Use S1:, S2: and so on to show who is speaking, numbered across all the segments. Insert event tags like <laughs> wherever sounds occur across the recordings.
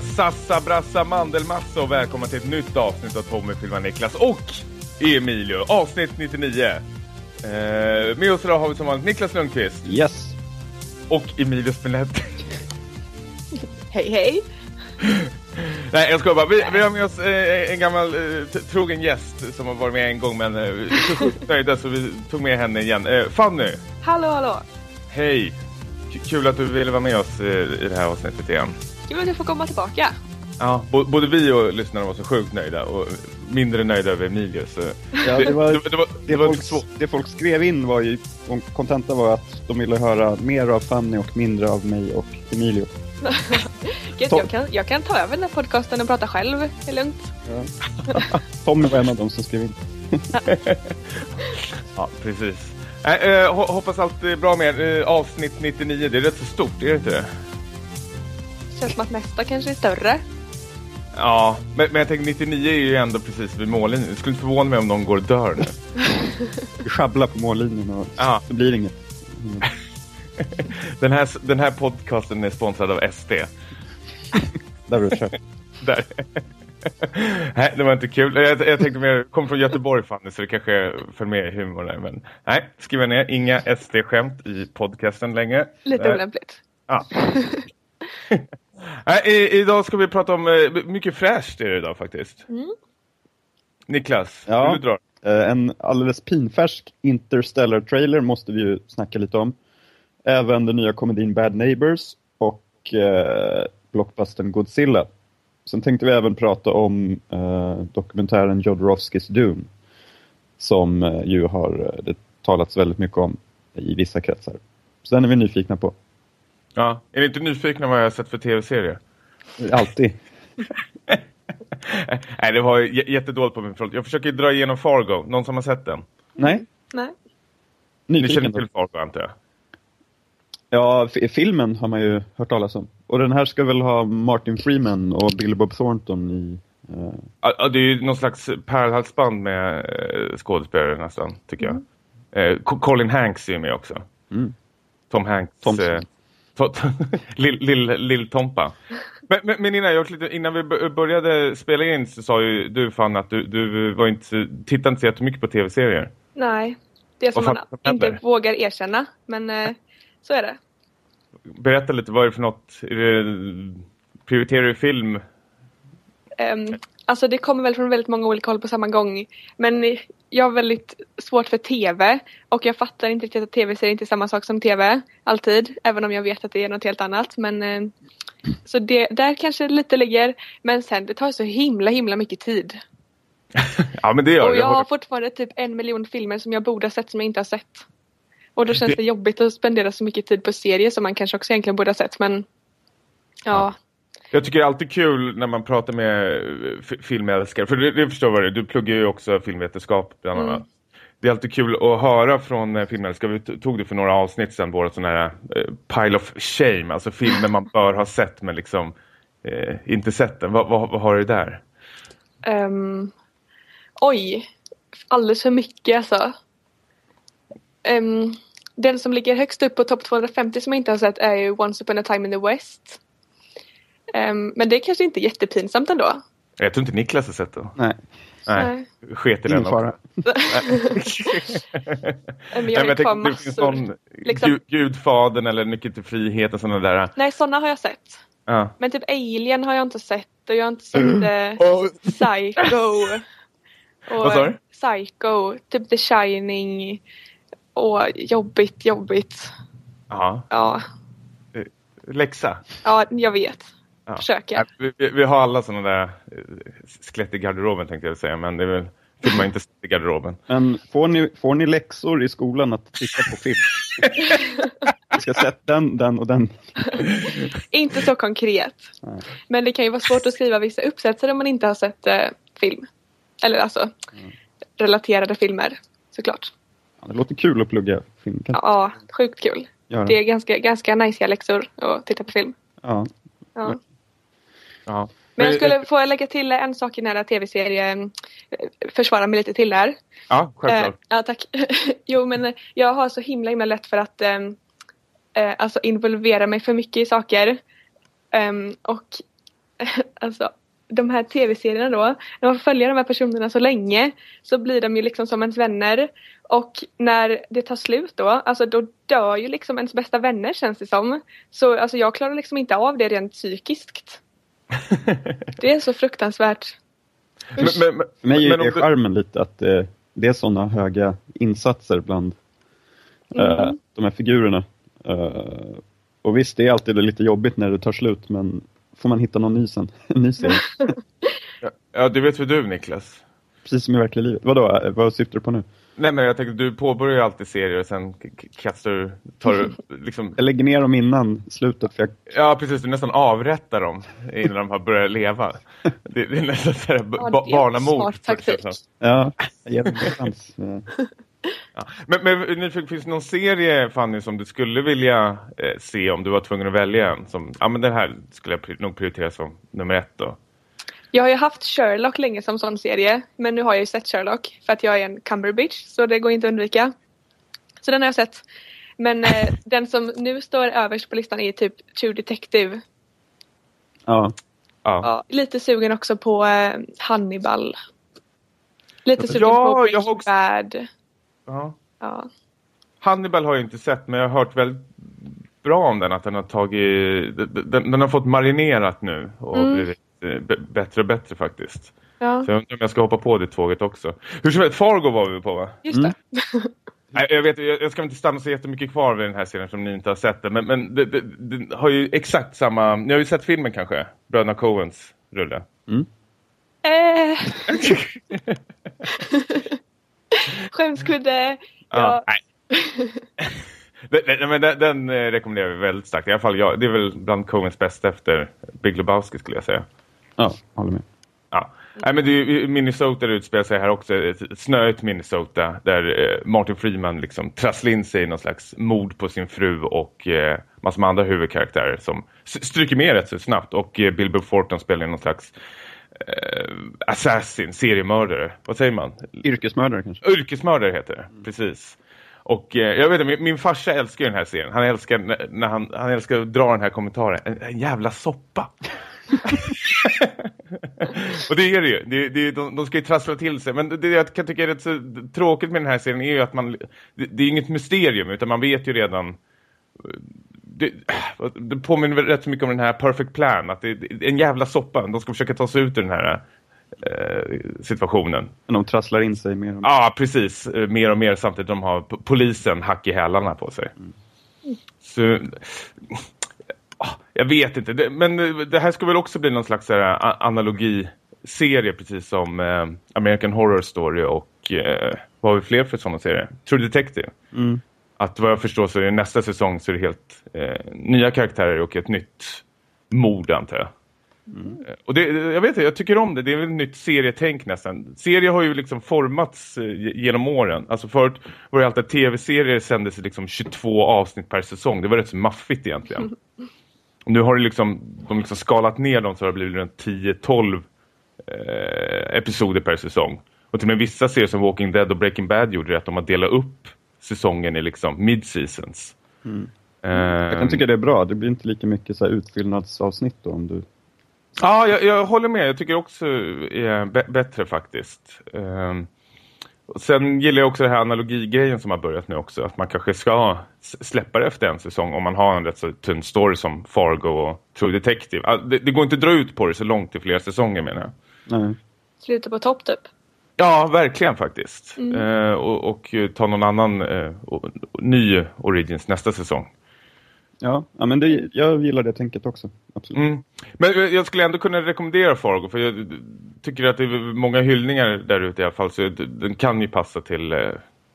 S1: säga Sassa Brassa Mandelmassa och välkomna till ett nytt avsnitt av Tommy filmar Niklas och Emilio, avsnitt 99. Eh, med oss idag har vi som vanligt Niklas Lundqvist
S2: Yes.
S1: och Emilio Spinetti.
S3: Hej hej!
S1: Nej, jag skojar bara. Vi, vi har med oss eh, en gammal eh, trogen gäst som har varit med en gång men eh, vi är så sjukt <laughs> nöjda så vi tog med henne igen. Eh, Fanny,
S3: Hallå hallå!
S1: hej! K- kul att du ville vara med oss eh, i det här avsnittet igen.
S3: Kul att jag får komma tillbaka.
S1: Ja, både vi och lyssnarna var så sjukt nöjda och mindre nöjda över Emilio. Så
S2: Ja, det, var,
S1: det, det var, det
S2: det,
S1: var
S2: folk,
S1: svårt.
S2: det folk skrev in var ju, kontenta var att de ville höra mer av Fanny och mindre av mig och Emilio. <laughs>
S3: Gud, jag, kan, jag kan ta över den här podcasten och prata själv. Det är lugnt. <laughs>
S2: Tommy var en av dem som skrev in. <laughs>
S1: Ja, precis. Äh, ho- hoppas allt är bra med er. Eh, avsnitt 99, det är rätt så stort, är det inte det?
S3: Känns som att nästa kanske är större.
S1: Ja, men, men jag tänker 99 är ju ändå precis vid mållinjen. Det skulle inte förvåna mig om någon går och dör nu.
S2: Vi sjabblar på mållinjen och
S1: Ja.
S2: det blir inget.
S1: Den här, den här podcasten är sponsrad av SD.
S2: Där var det.
S1: Där. nej, det var inte kul. Jag, jag tänkte mer, kom från Göteborg Fanny, så det kanske föll med i humorn där. Men nej, skriva ner, inga SD-skämt i podcasten längre.
S3: Lite olämpligt.
S1: Ja. <laughs> I, idag ska vi prata om eh, mycket fräscht är det idag faktiskt. Niklas,
S2: Ja.
S1: vill du dra?
S2: Eh, En alldeles pinfärsk Interstellar-trailer måste vi ju snacka lite om. Även den nya komedin Bad Neighbors och eh, blockbustern Godzilla. Sen tänkte vi även prata om eh, dokumentären Jodorowskis Dune. Som eh, ju har eh, det talats väldigt mycket om i vissa kretsar. Så den är vi nyfikna på.
S1: Ja. Är ni inte nyfikna vad jag har sett för tv-serier?
S2: Alltid. <laughs>
S1: Nej, det var jättedåligt på min front. Jag försöker dra igenom Fargo. Någon som har sett den?
S2: Nej,
S3: Nej.
S1: Ni känner till Fargo antar jag?
S2: Ja, filmen har man ju hört talas om. Och den här ska väl ha Martin Freeman och Billy Bob Thornton i... eh,
S1: Ja, det är ju någon slags pärlhalsband med eh, skådespelare nästan, tycker jag. Eh, Co- Colin Hanks är ju med också.
S2: Mm.
S1: Tom Hanks.
S2: Thompson.
S1: Eh, <laughs> to- lill, lill, lill Tompa. Men, men, men innan, jag, innan vi började spela in så sa ju du fan att du, du var inte, tittade inte så jättemycket på tv-serier.
S3: Nej. Det är som man inte
S1: händer?
S3: vågar erkänna. Men eh, så är det.
S1: Berätta lite, vad är det för något? Är det, prioriterar du film?
S3: Um, alltså det kommer väl från väldigt många olika håll på samma gång. Men jag har väldigt svårt för TV. Och jag fattar inte riktigt att tv-serier inte är samma sak som TV. Alltid. Även om jag vet att det är något helt annat. Men eh, så det, där kanske lite ligger. Men sen det tar så himla himla mycket tid. <laughs>
S1: Ja, men det gör
S3: Och
S1: det.
S3: jag har fortfarande typ en miljon filmer som jag borde ha sett som jag inte har sett. Och då känns
S1: Det-
S3: det jobbigt att spendera så mycket tid på serier som man kanske också egentligen borde ha sett. Men ja,
S1: Jag tycker det är alltid kul när man pratar med eh, filmälskare. För det, det förstår vad det är. Du pluggar ju också filmvetenskap bland
S3: Mm.
S1: annat. Det är alltid kul att höra från eh, filmälskare. Vi tog det för några avsnitt sedan. Våra sådana här eh, pile of shame. Alltså filmer man <laughs> bör ha sett men liksom eh, inte sett den. Vad, vad, vad har du där?
S3: ehm, oj, alldeles för mycket alltså. Ehm, den som ligger högst upp på topp 250 som jag inte har sett är ju Once upon a time in the West. Ehm, men det är kanske inte jättepinsamt ändå.
S1: Jag tror inte Niklas har sett den.
S2: nej,
S1: Nej, sket i den
S2: fara. <laughs>
S3: Men jag
S1: jag
S3: kvar
S1: tänkte, det finns
S3: massor.
S1: någon
S3: liksom.
S1: Gud, Gudfadern eller Nyckeln till friheten. Sådana där.
S3: Nej, sådana har jag sett.
S1: Ja.
S3: Men typ Alien har jag inte sett och jag har inte sett eh, <laughs>
S1: Och,
S3: Psycho. Och <laughs>
S1: Vad sa du?
S3: Psycho, typ The Shining. Och jobbigt, jobbigt.
S1: ja,
S3: Ja,
S1: läxa.
S3: ja jag vet.
S1: Ja.
S3: Försöker.
S1: Nej, Vi, vi, vi har alla sådana där eh, skelett i garderoben tänkte jag säga, men det är väl vill man inte sätta i garderoben.
S2: Men får ni, får ni läxor i skolan att titta på film? <laughs> Vi ska sätta den, den och den.
S3: Inte så konkret.
S2: Nej.
S3: Men det kan ju vara svårt att skriva vissa uppsatser om man inte har sett eh, film. Eller alltså
S1: Mm.
S3: relaterade filmer. Såklart.
S2: Ja, det låter kul att plugga film. Kan
S3: Ja, sjukt kul.
S2: göra.
S3: Det är ganska, ganska najsiga läxor att titta på film.
S2: Ja.
S3: Ja.
S1: Ja.
S3: Men jag skulle få lägga till en sak i den här tv-serien. eh, Försvara mig lite till här.
S1: Ja,
S3: Eh,
S1: självklart.
S3: ja, tack. <laughs> jo, men eh, jag har så himla himla lätt för att eh, eh, alltså involvera mig för mycket i saker. Ehm, och <laughs> alltså de här tv-serierna då, när man följa de här personerna så länge så blir de ju liksom som ens vänner. Och när det tar slut då, alltså då dör ju liksom ens bästa vänner känns det som. Så alltså jag klarar liksom inte av det rent psykiskt. Det är så fruktansvärt.
S1: Men, men, men,
S2: För mig
S1: men
S2: är
S1: om
S2: det charmen lite att eh, det är sådana höga insatser bland eh,
S3: Mm.
S2: de här figurerna. Eh, och visst, det är alltid lite jobbigt när det tar slut, men får man hitta någon ny sen? En <laughs> ny serie.
S1: Ja, det vet väl du Niklas?
S2: Precis som i verkliga livet. Vadå, vad syftar du på nu?
S1: Nej men jag tänkte, du påbörjar ju alltid serier och sen kastar du, tar du <laughs> liksom
S2: Jag lägger ner dem innan slutet, för jag,
S1: Ja, precis. Du nästan avrättar dem innan de har börjat leva. Det, det är nästan så här
S3: Ja,
S1: barnamord.
S3: smart taktik.
S2: ja. Eh, <laughs>
S1: Ja. Men, men nyfiken, finns det någon serie, Fanny, som du skulle vilja eh, se om du var tvungen att välja en? Som, ja, men den här skulle jag pri- nog prioritera som nummer ett då.
S3: Jag har ju haft Sherlock länge som sån serie. Men nu har jag ju sett Sherlock för att jag är en Cumberbitch. Så det går inte att undvika. Så den har jag sett. Men eh, <laughs> den som nu står överst på listan är typ True Detective.
S2: ja,
S1: Ja.
S3: Ja, lite sugen också på eh, Hannibal. Lite sugen
S1: Ja,
S3: på
S1: jag också-
S3: Bad.
S1: Ja.
S3: Ja.
S1: Hannibal har jag inte sett, men jag har hört väldigt bra om den. Att den har tagit, den, den har fått marinerat nu och
S3: Mm.
S1: blivit bättre och bättre faktiskt.
S3: ja,
S1: Så jag undrar om jag ska hoppa på det tåget också. Hur som helst, Fargo var vi på va?
S3: just
S2: Mm.
S3: det. <laughs>
S1: Nej, jag, vet, jag, ska inte stanna så jättemycket kvar vid den här serien som ni inte har sett den. Men, men det, det, det har ju exakt samma... Ni har ju sett filmen kanske? Bröderna Coens rulle.
S3: Eh. <laughs> Skämskudde. Ja.
S1: nej. Den, den, den eh, rekommenderar vi väldigt starkt. I alla fall jag. Det är väl bland Coens bästa efter Big Lebowski skulle jag säga.
S2: Ja, håller med.
S1: Ja. Nej, men det är Minnesota det utspelar sig här också. Ett snöigt Minnesota där eh, Martin Freeman liksom trasslar in sig i någon slags mord på sin fru och eh, massor med andra huvudkaraktärer som stryker med rätt så snabbt. Och eh, Bilbo Thornton spelar någon slags eh, assassin, seriemördare. Vad säger man?
S2: Yrkesmördare kanske?
S1: Yrkesmördare heter det, precis. Och eh, jag vet inte, min, min farsa älskar ju den här serien. Han älskar, när- när han, han älskar att dra den här kommentaren. En, en jävla soppa. <laughs> och det är det ju. Det, det, de, de ska ju trassla till sig. Men det, jag kan tycka är rätt så tråkigt med den här serien är ju att man... Det, det är inget mysterium utan man vet ju redan... Det, det påminner väl rätt så mycket om den här Perfect Plan. Att det, är en jävla soppa. De ska försöka ta sig ut ur den här eh, situationen.
S2: Men de trasslar in sig mer. och mer.
S1: Ja, precis. Eh, Mer och mer samtidigt de har polisen hack i hälarna på sig. Så, ah, jag vet inte. Det, men eh, det här ska väl också bli någon slags här, a- analogi-serie precis som eh, American Horror Story och eh, vad har vi fler för sådana serier? True Detective.
S2: Mm.
S1: Att vad jag förstår så är det nästa säsong så är det helt eh, nya karaktärer och ett nytt mord antar jag. Eh, Och det, jag vet inte, jag tycker om det. Det är väl ett nytt serietänk nästan. Serier har ju liksom formats eh, ge- genom åren. Alltså förut var det alltid tv-serier sändes liksom 22 avsnitt per säsong. Det var rätt så maffigt egentligen. <laughs> Nu har det liksom, de liksom skalat ner dem så har det blivit runt 10-12 eh, episoder per säsong. Och till och med vissa serier som Walking Dead och Breaking Bad gjorde det att de har delat upp säsongen i liksom mid-seasons.
S2: Mm.
S1: Eh,
S2: Jag kan tycka det är bra. Det blir inte lika mycket så här utfyllnadsavsnitt då om du...
S1: Ja, jag, jag håller med. Jag tycker också är b- bättre faktiskt. Och sen gillar jag också den här analogigrejen som har börjat nu också. Att man kanske ska släppa det efter en säsong om man har en rätt så tunn story som Fargo och True Detective. Det, det går inte att dra ut på det så långt i flera säsonger menar jag.
S2: Nej.
S3: Sluta på topp typ.
S1: Ja, verkligen faktiskt.
S3: Mm.
S1: Eh, och, och ta någon annan eh, och, ny Origins nästa säsong.
S2: Ja, ja men det, jag gillar det tänket också. Absolut.
S1: Mm. Men jag skulle ändå kunna rekommendera Fargo för jag tycker att det är många hyllningar där ute i alla fall så den kan ju passa till eh,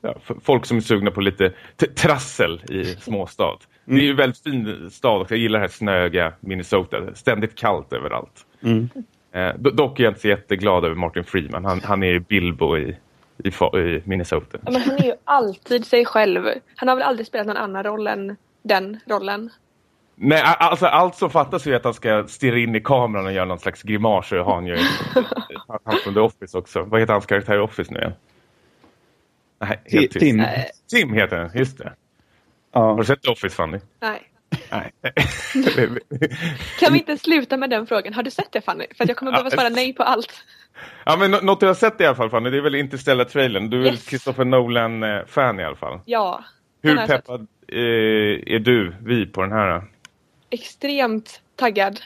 S1: ja, folk som är sugna på lite trassel i småstad. Det är ju en väldigt fin stad och jag gillar det här snöga Minnesota. Ständigt kallt överallt.
S2: Mm.
S1: Eh, do- dock är jag inte så jätteglad över Martin Freeman. Han, han är ju Bilbo i, i, i Minnesota.
S3: Ja, men han är ju alltid sig själv. Han har väl aldrig spelat någon annan roll än den rollen.
S1: Nej, alltså allt som fattas är att han ska stirra in i kameran och göra någon slags grimas. Och har han ju han, <laughs> han från The Office också. Vad heter hans karaktär i Office nu igen? Nej, helt tyst.
S2: Tim.
S1: Tim heter han, just det. Har
S2: Ja,
S1: du sett The Office, Fanny?
S3: Nej.
S1: Nej. <laughs>
S3: Kan vi inte sluta med den frågan? Har du sett det Fanny? För att jag kommer behöva svara nej på allt.
S1: ja, men nå- något du har sett i alla fall Fanny, det är väl Interstellar-trailern. Du är väl
S3: Yes.
S1: Christopher Nolan-fan i alla fall.
S3: Ja.
S1: Hur
S3: har
S1: peppad eh, är du, vi, på den här?
S3: Extremt taggad.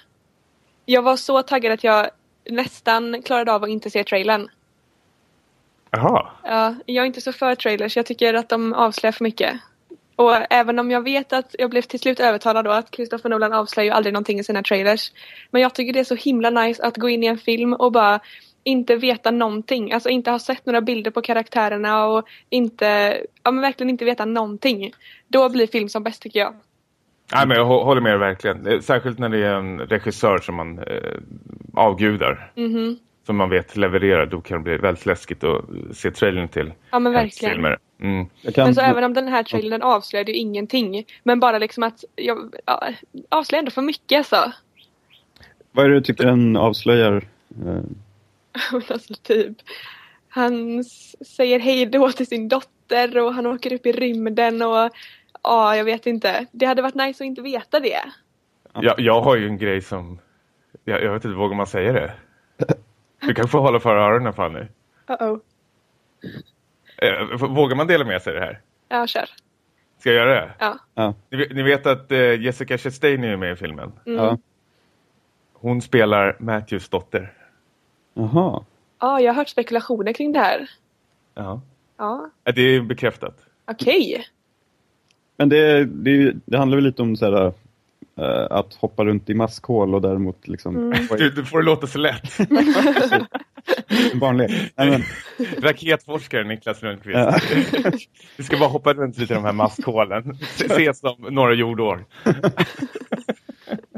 S3: Jag var så taggad att jag nästan klarade av att inte se trailern.
S1: Jaha.
S3: Ja, jag är inte så för trailers. Jag tycker att de avslöjar för mycket. Och även om jag vet att jag blev till slut övertalad då att Christopher Nolan avslöjar ju aldrig någonting i sina trailers. Men jag tycker det är så himla nice att gå in i en film och bara inte veta någonting. Alltså inte ha sett några bilder på karaktärerna och inte, ja men verkligen inte veta någonting. Då blir film som bäst tycker jag.
S1: Nej, men jag hå- håller med verkligen. Eh, Särskilt när det är en regissör som man eh, avgudar.
S3: Mhm.
S1: Som man vet levererar. Då kan det bli väldigt läskigt att se trailern till
S3: Ja men verkligen.
S1: filmer. Mm.
S2: Kan,
S3: Men så även om den här trailern avslöjade ju ingenting. Men bara liksom att jag ja, avslöjar ändå för mycket alltså.
S2: Vad är det du tycker den avslöjar? <laughs>
S3: Alltså typ. Han säger hej då till sin dotter och han åker upp i rymden och ja, jag vet inte. Det hade varit nice att inte veta det.
S1: Jag, jag har ju en grej som... Jag, jag vet inte, vågar man säga det? <laughs> Du kan få hålla för öronen Fanny.
S3: Uh-oh.
S1: Eh, vågar man dela med sig det här?
S3: Ja, kör.
S1: Ska jag göra det?
S3: Ja.
S2: ja,
S1: Ni, vet- ni vet att eh, Jessica Chastain är med i filmen.
S3: Mm.
S2: ja.
S1: Hon spelar Matthews dotter.
S2: Jaha.
S3: Ja, jag har hört spekulationer kring det här.
S1: Ja.
S3: Ja,
S1: Det är bekräftat.
S3: okej.
S2: Men det, det, det handlar väl lite om så här, eh, att hoppa runt i maskhål och däremot liksom...
S3: Mm.
S1: Du, du får det låta så lätt. <laughs>
S2: Barnlek.
S1: Raketforskare Niklas Lundqvist.
S2: Ja. <laughs>
S1: Du ska bara hoppa runt lite i de här maskhålen. Se- Ses om några jordår.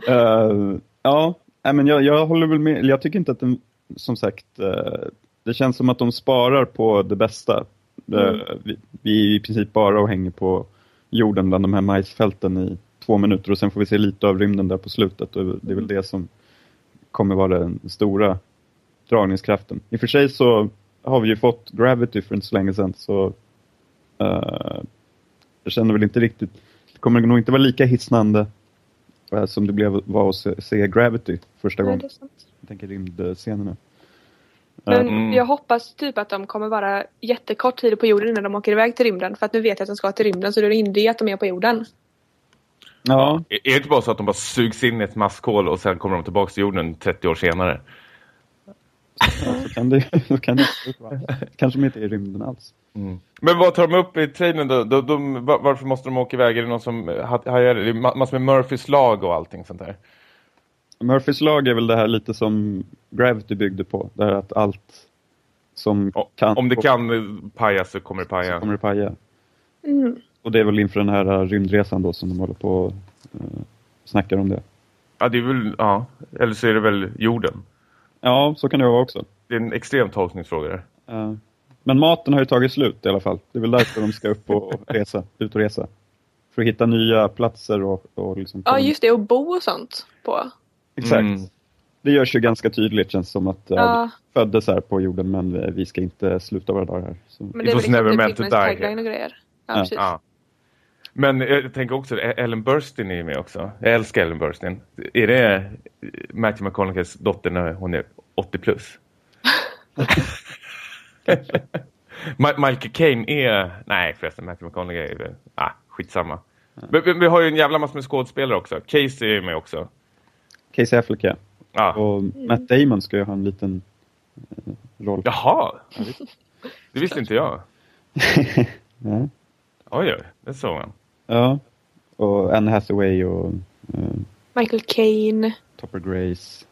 S2: eh, ja, men jag, jag håller väl med. Jag tycker inte att den, som sagt, eh, det känns som att de sparar på det bästa.
S3: Mm.
S2: Eh, vi, vi är i princip bara och hänger på jorden bland de här majsfälten i två minuter och sen får vi se lite av rymden där på slutet. Och det är väl det som kommer vara den stora dragningskraften. I och för sig så har vi ju fått Gravity för inte så länge sedan så eh, jag känner väl inte riktigt, det kommer nog inte vara lika hisnande eh, som det blev var att se, se Gravity första gången. Jag tänker rymdscenerna.
S3: Men
S1: Mm.
S3: jag hoppas typ att de kommer vara jättekort tid på jorden innan de åker iväg till rymden. För att nu vet jag att de ska till rymden så då är det inte att de är på jorden.
S2: Ja,
S1: Är är det inte bara så att de bara sugs in i ett maskhål och sen kommer de tillbaka till jorden 30 år senare?
S2: så kan det, <laughs> så kan det. Kanske de inte är i rymden alls.
S1: Men vad tar de upp i trailern då? De, de, va- varför måste de åka iväg? Är det någon som ha- hajar det? Är ma- massor med Murphys lag och allting sånt där.
S2: Murphys lag är väl det här lite som Gravity byggde på. Det här att allt som
S1: O-
S2: kan,
S1: Om det kan eh, paja så kommer det
S2: så
S1: paja.
S2: kommer det paja.
S3: Mm.
S2: Och det är väl inför den här rymdresan då som de håller på och uh, snackar om det.
S1: Ja, det är väl, ja. Eller så är det väl jorden.
S2: Ja, så kan det vara också.
S1: Det är en extrem tolkningsfråga där.
S2: Eh, men maten har ju tagit slut i alla fall. Det är väl därför de ska upp och <laughs> resa, ut och resa. För att hitta nya platser och, och liksom...
S3: Ja just det, och bo och sånt på.
S2: Exakt.
S1: Mm.
S2: Det görs ju ganska tydligt känns som att ja.
S3: Ja.
S2: vi föddes här på jorden men eh, vi ska inte sluta våra dagar här. Så.
S3: Men
S1: It
S3: det är
S1: was
S3: väl
S1: never
S3: liksom
S1: meant to die
S3: tagline och grejer. Ja,
S2: Ja.
S1: Ja. Men jag tänker också, Ellen Burstyn är ju med också. Jag älskar Ellen Burstyn. Är det Matthew McConaughey's dotter när hon är 80 plus? <laughs> Michael Caine är... Nej förresten, Matthew McConaughey är väl... Ah, skitsamma. Men, men vi har ju en jävla massa med skådespelare också. Casey är med också.
S2: Casey Affleck ja.
S1: Ja.
S2: Och Matt Damon ska ju ha en liten eh, roll.
S1: Jaha! Det visste inte jag. <laughs>
S2: Ja.
S1: Oj, oj, det såg man.
S2: ja. Och Anne Hathaway och eh,
S3: Michael Caine.
S2: Topper Grace.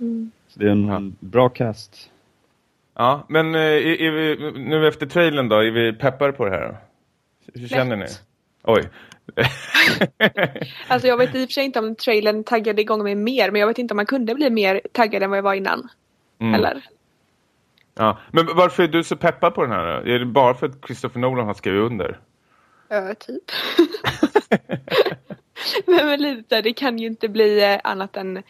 S3: Mm.
S2: Så det är en
S1: Ja.
S2: bra cast.
S1: Ja, men eh, är, är vi, nu efter trailern då, är vi peppar på det här? Hur känner ni?
S3: Lätt.
S1: Oj. <laughs>
S3: Alltså jag vet i och för sig inte om trailern taggade igång mig mer men jag vet inte om man kunde bli mer taggad än vad jag var innan.
S1: Mm.
S3: Eller?
S1: Ja. Men varför är du så peppad på den här då? Är det bara för att Christopher Nolan har skrivit under?
S3: Ja, typ. <laughs> men, men lite, det kan ju inte bli eh, annat än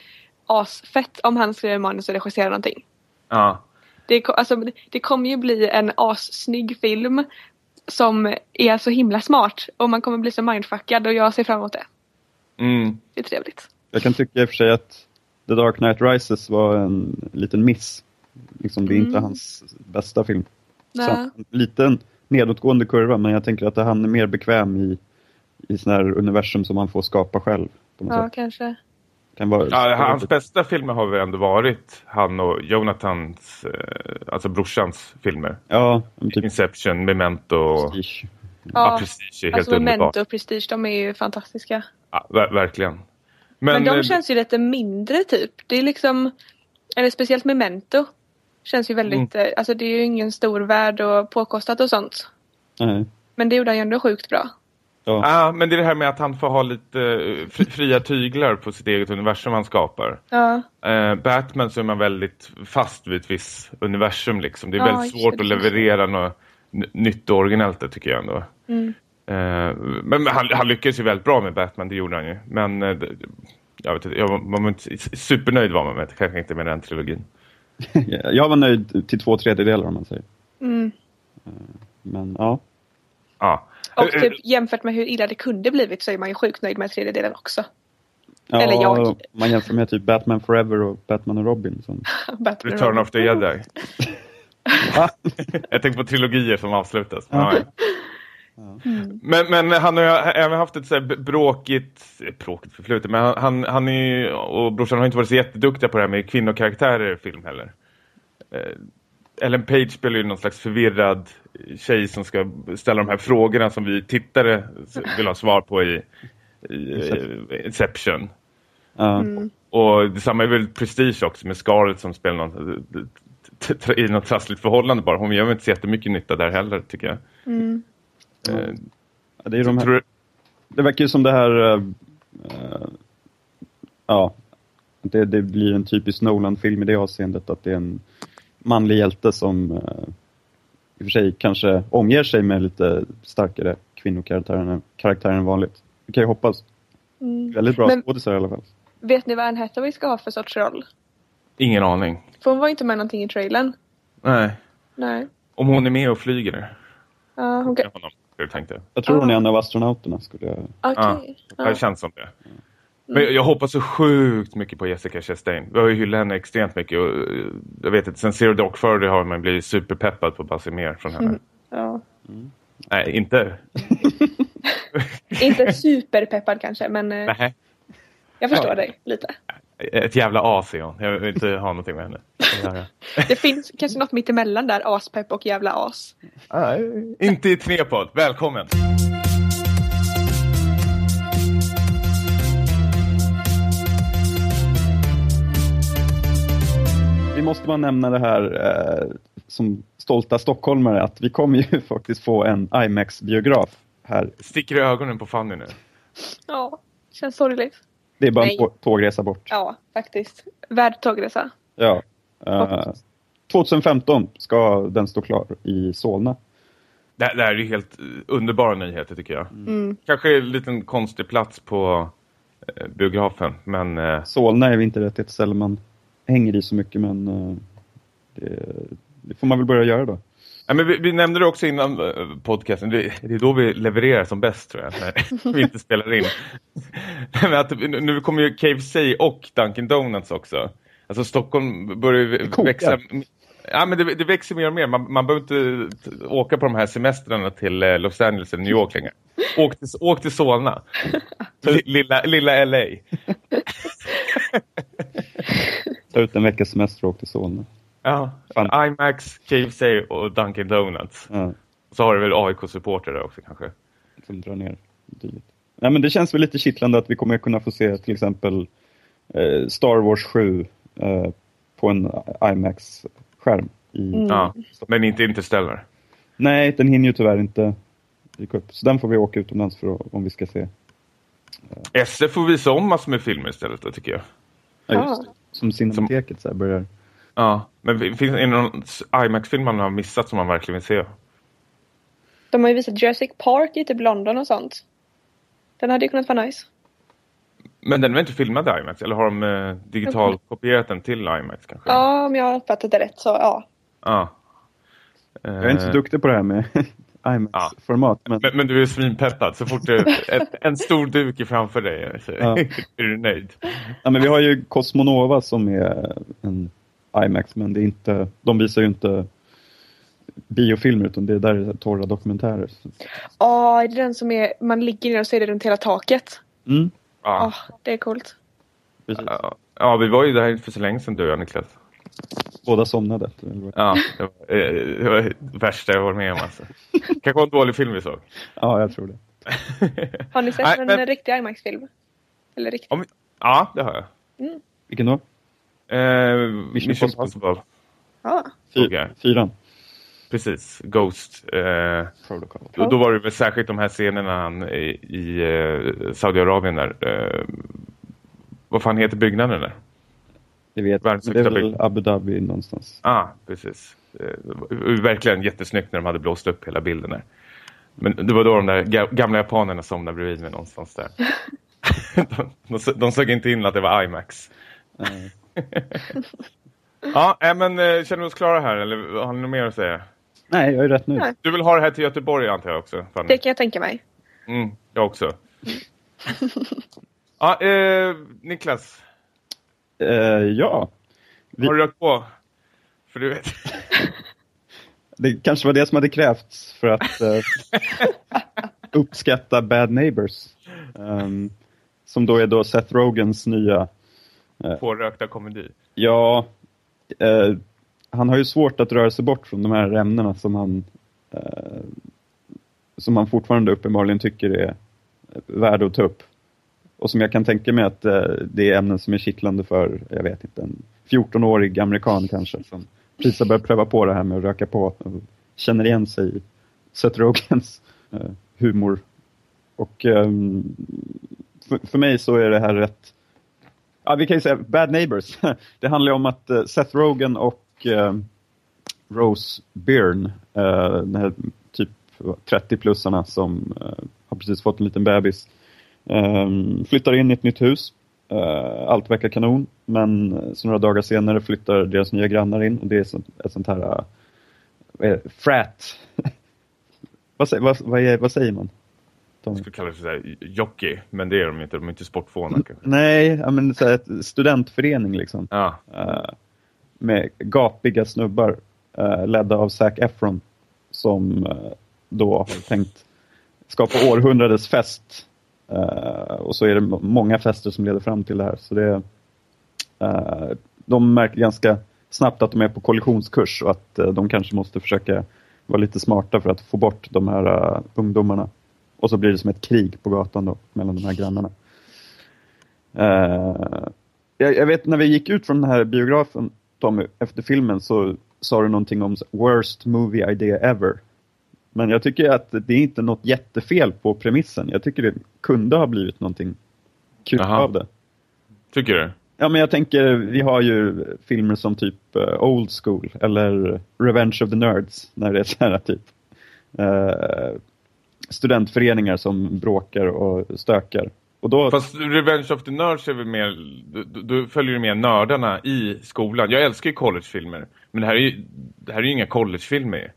S3: asfett om han skriver manus och regisserar någonting.
S1: Ja.
S3: Det, alltså, det kommer ju bli en assnygg film som är så himla smart och man kommer bli så mindfuckad och jag ser fram emot det.
S1: Mm.
S3: Det är trevligt.
S2: Jag kan tycka i och för sig att The Dark Knight Rises var en liten miss. Liksom, det är inte
S3: Mm.
S2: hans bästa film.
S3: Nej.
S2: Så en liten nedåtgående kurva, men jag tänker att han är mer bekväm i, i sån här universum som han får skapa själv. På något
S3: Ja,
S2: sätt.
S3: kanske.
S2: Kan vara,
S1: Ja, hans bästa filmer har väl ändå varit han och Jonathans, eh, alltså brorsans filmer.
S2: Ja, typ
S1: Inception, Memento
S2: prestige.
S1: ja.
S3: Ja,
S1: Prestige är helt
S3: alltså
S1: underbart.
S3: Memento och Prestige, de är ju fantastiska.
S1: Ja, ver verkligen.
S3: Men,
S1: Men,
S3: de
S1: eh,
S3: känns ju lite mindre typ. Det är liksom, eller speciellt Memento. Känns ju väldigt,
S1: Mm.
S3: eh, alltså det är ju ingen stor värld och påkostat och sånt.
S2: Nej.
S3: Men det gjorde han ju ändå sjukt bra.
S2: Ja.
S1: Ja, men det är det här med att han får ha lite eh, fri, fria tyglar på sitt eget universum han skapar.
S3: Ja,
S1: Eh, Batman så är man väldigt fast vid ett visst universum liksom. Det är
S3: Ja,
S1: väldigt svårt
S3: det,
S1: att leverera något nytt och originellt det tycker jag ändå.
S3: mm.
S1: Eh, men han, han lyckades ju väldigt bra med Batman, det gjorde han ju. Men eh, jag vet inte, jag var, man var inte supernöjd var man med, kanske inte med den trilogin. <laughs>
S2: Jag var nöjd till två tredjedelar om man säger.
S3: Mm.
S2: Men ja,
S1: Ja.
S3: Och
S1: Eh,
S3: typ jämfört med hur illa det kunde blivit så är man ju sjukt nöjd med tredje delen också.
S2: ja
S3: Eller jag.
S2: man jämför med typ Batman Forever och Batman och Robin. Som... <laughs>
S3: Batman och
S1: Return
S3: Robin.
S1: of the Jedi. <laughs> Jag tänkte på trilogier som avslutas.
S2: Ja.
S3: Mm.
S1: Men, men han har ju även haft ett så här bråkigt, eh, bråkigt förflutet, men han, han, han är ju, och brorsan har inte varit så jätteduktiga på det här med kvinnokaraktärer i film heller. Ellen Page spelar ju någon slags förvirrad tjej som ska ställa de här frågorna som vi tittare vill ha svar på i, i Inception.
S3: Mm.
S1: Och detsamma är väl Prestige också med Scarlett som spelar någon, i något trassligt förhållande bara. Hon gör väl inte så jättemycket nytta där heller tycker jag.
S3: Mm.
S1: Eh,
S2: Ja, Det, är de här,
S1: tror,
S2: det verkar ju som det här... eh, eh, ja, det, det blir en typisk Nolan-film i det avseendet. Att det är en manlig hjälte som eh, i och för sig kanske omger sig med lite starkare kvinnokaraktärer karaktärer än vanligt. Vi kan ju hoppas.
S3: Mm.
S2: Väldigt bra
S3: Men-
S2: skådisar i alla fall.
S3: Vet ni vad Anne Hathaway ska ha för sorts roll?
S1: ingen aning.
S3: För hon var ju inte med någonting i trailern.
S1: Nej.
S3: Nej.
S1: Om hon är med och flyger.
S3: Ja, hon kan...
S1: Med honom, jag tänkte.
S2: Jag tror hon är en av astronauterna. Skulle jag...
S3: Okej.
S1: Det
S3: Ja.
S1: känns som det. Men jag, jag hoppas så sjukt mycket på Jessica Chastain. Vi har ju hyllat henne extremt mycket. Och, eh, jag vet inte, sen Zero Dark Thirty har man blivit superpeppad på att mer från henne.
S3: Mm. Ja.
S1: Nej, inte.
S3: Inte superpeppad kanske, men eh,
S1: Nej.
S3: jag förstår
S1: Ja.
S3: dig lite.
S1: Ett jävla as är hon. Jag vill inte ha någonting med henne. <laughs>
S3: Det finns kanske något mittemellan där, aspepp och jävla as.
S1: Nej, inte i Trepod. Välkommen.
S2: Måste bara nämna det här eh, som stolta stockholmare att vi kommer ju <laughs> faktiskt få en IMAX-biograf här.
S1: Sticker i ögonen på Fanny nu.
S3: Ja, känns sorgligt.
S2: Det är bara en
S3: Nej.
S2: tå- tågresa bort.
S3: Ja, faktiskt. Värd tågresa.
S2: Ja. Eh, 2015 ska den stå klar i Solna.
S1: Det, det här är ju helt eh, underbara nyheter tycker jag.
S3: Mm.
S1: Kanske en liten konstig plats på eh, biografen. Men eh,
S2: Solna är vi inte rätt ett ställe man hänger i så mycket men eh, det, det får man väl börja göra då.
S1: Ja, men vi, vi nämnde det också innan eh, podcasten. Det, det är då vi levererar som bäst tror jag. När <laughs> vi inte spelar in. <laughs> men att, nu kommer ju KFC och Dunkin Donuts också. Alltså Stockholm börjar ju växa. Ja, men det, det växer mer och mer. Man, man behöver inte åka på de här semestrarna till eh, Los Angeles eller New York längre. <laughs> Åk till, åk till Solna. Lilla, lilla LA.
S2: Ta ut en veckas semester och åka till Solna.
S1: Ja,
S2: Fan.
S1: IMAX, KFC och Dunkin Donuts.
S2: Ja,
S1: Så har du väl AIK-supporter där också kanske.
S2: som drar ner dyrt. Nej, men det känns väl lite kittlande att vi kommer kunna få se till exempel eh, Star Wars 7 eh, på en IMAX-skärm.
S3: Mm.
S1: Ja, men inte Interstellar.
S2: Nej, den hinner ju tyvärr inte dyka upp. Så den får vi åka utomlands för att, om vi ska se.
S1: SF får visa om massor med filmer istället tycker jag.
S2: Ja, just det. Som Cinemateket så här börjar.
S1: Ja, men finns det någon IMAX-film man har missat som man verkligen vill se?
S3: De har ju visat Jurassic Park i typ London och sånt. Den hade ju kunnat vara nice.
S1: Men den är väl inte filmad i IMAX? Eller har de eh, digital kopierat den till IMAX kanske?
S3: Ja, om jag har uppfattat det rätt så ja.
S1: Ja.
S2: Jag är inte så
S1: Eh,
S2: duktig på det här med IMAX-format. Men...
S1: Men, men du är svinpeppad. Så fort är <laughs> ett, en stor duk är framför dig så
S2: Ja. <laughs>
S1: är du nöjd.
S2: Ja, men vi har ju Cosmonova som är en IMAX, men det är inte, de visar ju inte biofilmer utan det är där det är torra dokumentärer.
S3: Ja, är det den som är, man ligger ner och ser det runt hela taket?
S2: Mm,
S1: Ja.
S3: Ja, det är coolt.
S2: precis.
S1: Ja. ja, vi var ju där för så länge sedan du och jag, Niklas.
S2: Båda somnade.
S1: Ja, det var, eh, det var det värsta jag varit med om alltså. Kanske var en dålig film vi såg.
S2: Ja, jag tror det. <laughs>
S3: Har ni sett
S1: Nej,
S3: en
S1: men-
S3: riktig IMAX-film? Eller riktig?
S1: Om, ja, det har jag.
S2: Vilken då?
S1: Eh, Mission,
S2: Impossible.
S1: Impossible.
S3: Ja.
S2: Fy,
S1: Okej.
S2: Fyran.
S1: Precis, Ghost. Eh,
S2: Protocol.
S1: då, då var det väl särskilt de här scenerna han i, i eh, Saudiarabien där. Eh, vad fan heter byggnaden där?
S2: Det vet
S1: Världens
S2: jag. Det är väl. Abu Dhabi någonstans.
S1: ah, precis. Eh, det var verkligen jättesnyggt när de hade blåst upp hela bilden där. Men det var då de där ga- gamla japanerna somnade bredvid mig någonstans där. <laughs> de, de, de såg inte in att det var IMAX. <laughs>
S2: Eh,
S1: Ja, äh, men eh, känner vi oss klara här eller har ni något mer att säga?
S2: nej, jag är rätt.
S3: Nej.
S1: Du vill ha det här till Göteborg antar jag också? Fanny?
S3: Det kan jag tänka mig.
S1: Mm, jag också. <laughs> ja, eh, Niklas,
S2: Eh, ja, Vi-
S1: har du rökt på? För du vet. <laughs>
S2: det kanske var det som hade krävts för att eh, <laughs> uppskatta Bad Neighbors. Ehm, som då är då Seth Rogans nya
S1: Pårökta komedi.
S2: Ja, eh, han har ju svårt att röra sig bort från de här ämnena som han, som han fortfarande uppenbarligen tycker är värda att ta upp. Och som jag kan tänka mig att eh, det är ämnen som är kittlande för, jag vet inte, en 14-årig amerikan kanske som precis har börjat pröva på det här med att röka på och känner igen sig i Seth Rogans eh, humor. Och ehm, för, för mig så är det här rätt Ja, vi kan ju säga Bad Neighbors. <laughs> Det handlar ju om att eh, Seth Rogen och eh, Rose Byrne, eh, den här typ 30-plussarna som eh, har precis fått en liten bebis, eh, flyttar in i ett nytt hus. Eh, allt verkar kanon, men så några dagar senare flyttar deras nya grannar in och det är ett sånt här eh, vad är det? frat. <laughs> vad, säger, vad, vad, vad säger man? Tommy?
S1: Jag skulle kalla det så här jockey, men det är de inte. De är inte sportfåna kanske.
S2: Nej, men så här, ett studentförening liksom.
S1: Ja,
S2: eh, med gapiga snubbar ledda av Zac Efron som då har tänkt skapa århundradets fest. Eh, och så är det många fester som leder fram till det här. Så det, eh, de märker ganska snabbt att de är på kollisionskurs och att eh, de kanske måste försöka vara lite smarta för att få bort de här ungdomarna. Och så blir det som ett krig på gatan då, mellan de här grannarna. Jag, jag vet när vi gick ut från den här biografen, Tommy, efter filmen så sa du någonting om worst movie idea ever. Men jag tycker att det är inte något jättefel på premissen. Jag tycker det kunde ha blivit någonting kul
S1: Aha.
S2: av det.
S1: tycker du?
S2: Ja, men jag tänker, vi har ju filmer som typ eh, Old School eller Revenge of the Nerds, när det är så här typ eh, studentföreningar som bråkar och stökar. Och då,
S1: Fast Revenge of the Nerds är väl mer, du, du- du följer ju med nördarna i skolan. Jag älskar ju collegefilmer. Men det här är ju, det här är ju inga collegefilmer.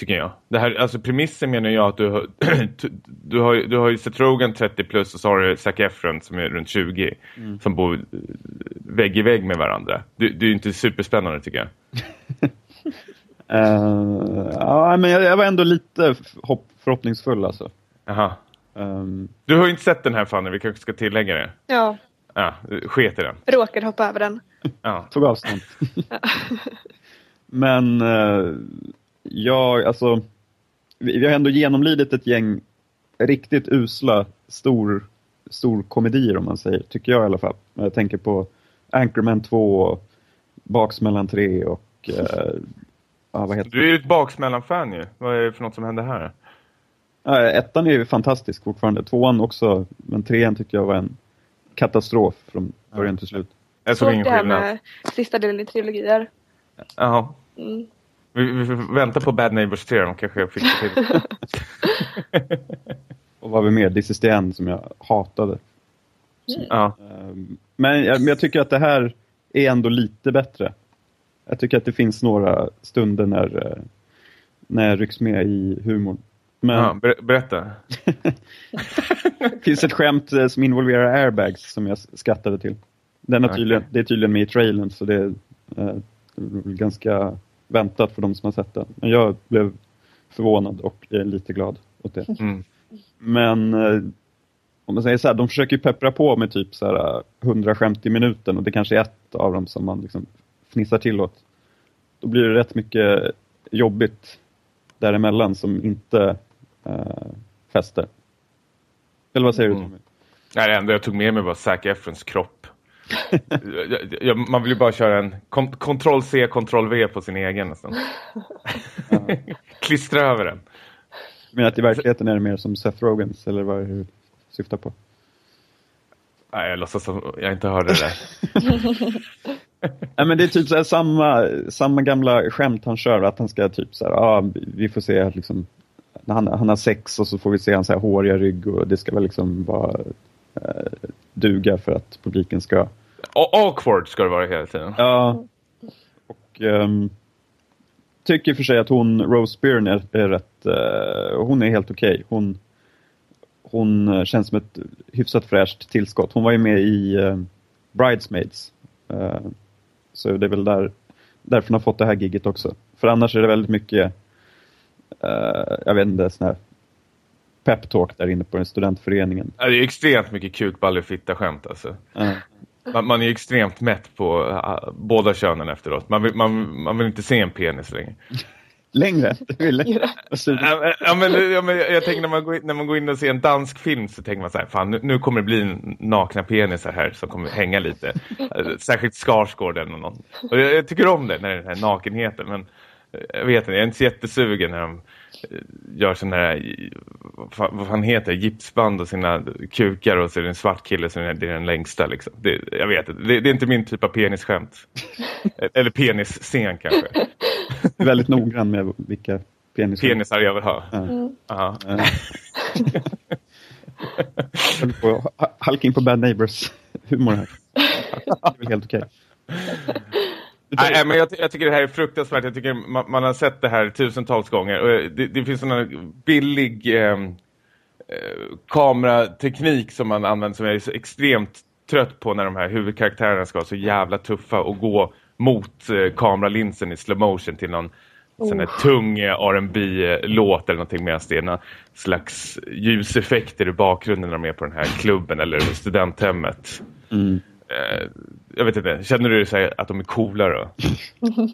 S1: Tycker jag. Det här, alltså premissen menar jag att du har, <clears throat> du har, du har ju Seth Rogen 30 plus och så har du Zac Efron som är runt 20. Som bor eh, vägg i vägg med varandra. Det, det är ju inte superspännande tycker jag. <laughs>
S2: eh, ja, men jag, jag var ändå lite hopp, förhoppningsfull alltså.
S1: Aha.
S2: Ehm,
S1: Du har ju inte sett den här Fanny, vi kanske ska tillägga det.
S3: Ja,
S1: Ja, sket i den.
S3: råkade hoppa över den.
S1: Ja.
S2: tog avstånd. <laughs> Men uh, jag, alltså, vi, vi har ändå genomlidit ett gäng riktigt usla stor, stor komedier om man säger, tycker jag i alla fall. Jag tänker på Anchorman 2 och Baksmällan 3 och ja, vad heter
S1: Du är ju ett baksmällan-fan ju. Vad är det för något som händer här?
S2: Ja, ettan är ju fantastisk fortfarande, tvåan också, men trean tycker jag var en katastrof från början till slut.
S1: Jag såg
S3: Såg
S1: ingen
S3: det här
S1: skillnad.
S3: med sista delen i trilogier.
S1: Jaha.
S3: Mm.
S1: Vi, vi får vänta på Bad Neighbors 3, de kanske fixar till. <laughs>
S2: Och vad var vi mer? This is the end som jag hatade.
S1: ja.
S2: Ehm, Men jag, men jag tycker att det här är ändå lite bättre. Jag tycker att det finns några stunder när, eh, när jag rycks med i humorn. Men
S1: Ja, ber berätta.
S2: det <laughs> finns ett skämt eh, som involverar airbags som jag skrattade till. Den är tydligen, Det är tydligen med i trailern så det är, eh, ganska väntat för de som har sett den. Men jag blev förvånad och är lite glad åt det.
S1: Mm.
S2: Men eh, om man säger så här, de försöker ju peppra på med typ så här eh, 100 skämt i minuten och det kanske är ett av dem som man liksom fnissar till åt. Då blir det rätt mycket jobbigt däremellan som inte eh, fäster. Eller vad säger du
S1: Mm.
S2: Tommy?
S1: Nej, det enda jag tog med mig var Zac Efrons kropp. <laughs> jag, man vill ju bara köra en kon Ctrl-C, Ctrl-V på sin egen nästan. <laughs> Klistra över den.
S2: Men att i verkligheten är det mer som Seth Rogans eller vad är det du syftar på?
S1: Nej, jag låtsas som jag inte hörde det där. <laughs>
S2: Nej men det är typ så här samma, samma gamla skämt han kör, att han ska typ så här, ah, vi får se att liksom, när han, han har sex och så får vi se hans håriga rygg och det ska väl liksom vara eh, duga för att publiken ska...
S1: Och awkward ska det vara hela tiden.
S2: Ja. Och ehm, tycker för sig att hon, Rose Byrne, är, är rätt, eh, hon är helt okej. Hon, hon eh, känns som ett hyfsat fräscht tillskott. Hon var ju med i eh, Bridesmaids. Eh, så det är väl där, därför hon har fått det här gigget också. För annars är det väldigt mycket, jag vet inte, sån här peptalk där inne på den studentföreningen.
S1: Det är extremt mycket kukballefitta skämt alltså.
S2: Eh,
S1: Man, man är ju extremt mätt på uh, båda könen efteråt. Man vill, man, man vill inte se en penis längre.
S2: längre.
S1: Ja, men- ja, men, jag tänker när man, går in, när man går in och ser en dansk film så tänker man så här, fan nu, nu kommer det bli nakna penisar här som kommer hänga lite. Eh, Särskilt Skarsgård eller någon. Och jag, jag tycker om det, när det är den här nakenheten. Men jag vet inte, jag är inte så jättesugen när de eh, gör sån här, vad fan, heter gipsband och sina kukar och så är det en svart kille som är den längsta liksom. Det, jag vet inte, det, det är inte min typ av penisskämt. <laughs> Eller penisscen kanske.
S2: är <laughs> väldigt noggrann med vilka penis...
S1: Penisar jag vill ha.
S2: Ja.
S1: Aha.
S2: Att halka in på Bad Neighbors humor här. <laughs> Det är väl helt okej.
S1: Nej, nej, men jag, jag tycker det här är fruktansvärt. Jag tycker man, man har sett det här tusentals gånger. Och det, det finns sån billig ehm, eh, kamerateknik som man använder som jag är så extremt trött på när de här huvudkaraktärerna ska vara så jävla tuffa och gå mot eh, kameralinsen i slow motion till någon sån här tung eh, R&B låt eller någonting medan det är någon slags ljuseffekter i bakgrunden när de är på den här klubben eller studenthemmet.
S2: Mm.
S1: Eh, jag vet inte, känner du så att de är coola då? <laughs>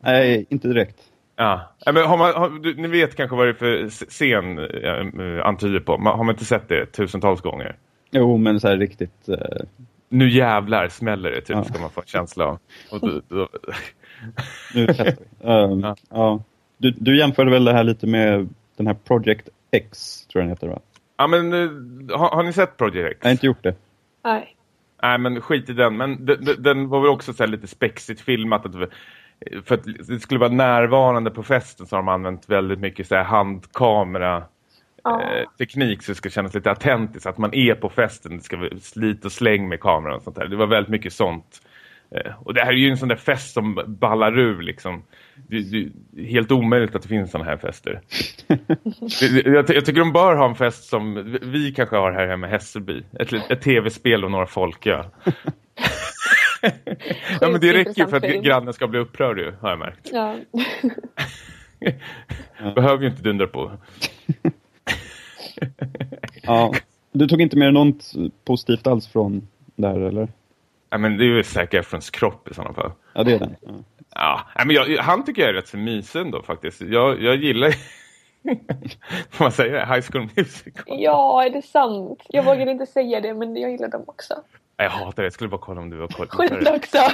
S2: Nej, inte direkt.
S1: Ja, men har man, har, du, ni vet kanske vad det är för scen äh, antyder på. Man, har man inte sett det tusentals gånger?
S2: Jo, men så här riktigt... eh,
S1: Nu jävlar smäller det typ,
S2: Ja.
S1: ska man få en känsla av. Och då, då, <laughs>
S2: nu testar vi. Um,
S1: Ja.
S2: ja. Du, du jämförde väl det här lite med den här Project X, tror jag den heter va?
S1: ja, men eh, har, har ni sett Project X?
S2: Jag har inte gjort det.
S3: Nej.
S1: Nej, men skit i den. Men den, var väl också så lite spexigt filmat. Att, för att det skulle vara närvarande på festen så har de använt väldigt mycket så här handkamera
S3: Ja.
S1: eh, teknik så det ska kännas lite autentiskt. Att man är på festen, det ska vara slit och släng med kameran och sånt där. Det var väldigt mycket sånt. Eh, och det här är ju en sån där fest som ballar ur liksom. Det, det är helt omöjligt att det finns såna här fester. <laughs> Jag, jag tycker de bör ha en fest som vi- kanske har här hemma i Hässelby. Ett, ett tv-spel och några folk, ja. <laughs> ja men det räcker ju för att grannen ska bli upprörd ju, har jag märkt.
S3: Ja. <laughs>
S1: Behöver ju inte dundra på.
S2: Ja. Du tog inte med något positivt alls från där, eller?
S1: Ja, men det är ju säkert Efrons kropp i sådana fall.
S2: Ja, det är den. Ja.
S1: Ja, men jag, han tycker jag är rätt så mysig ändå faktiskt. Jag, jag gillar <laughs> Får man säga det? High School Musical.
S3: ja, är det sant? Jag vågade inte säga det men jag gillar dem också.
S1: Jag hatar det. Jag skulle bara kolla om du var koll.
S3: Skit också! <laughs>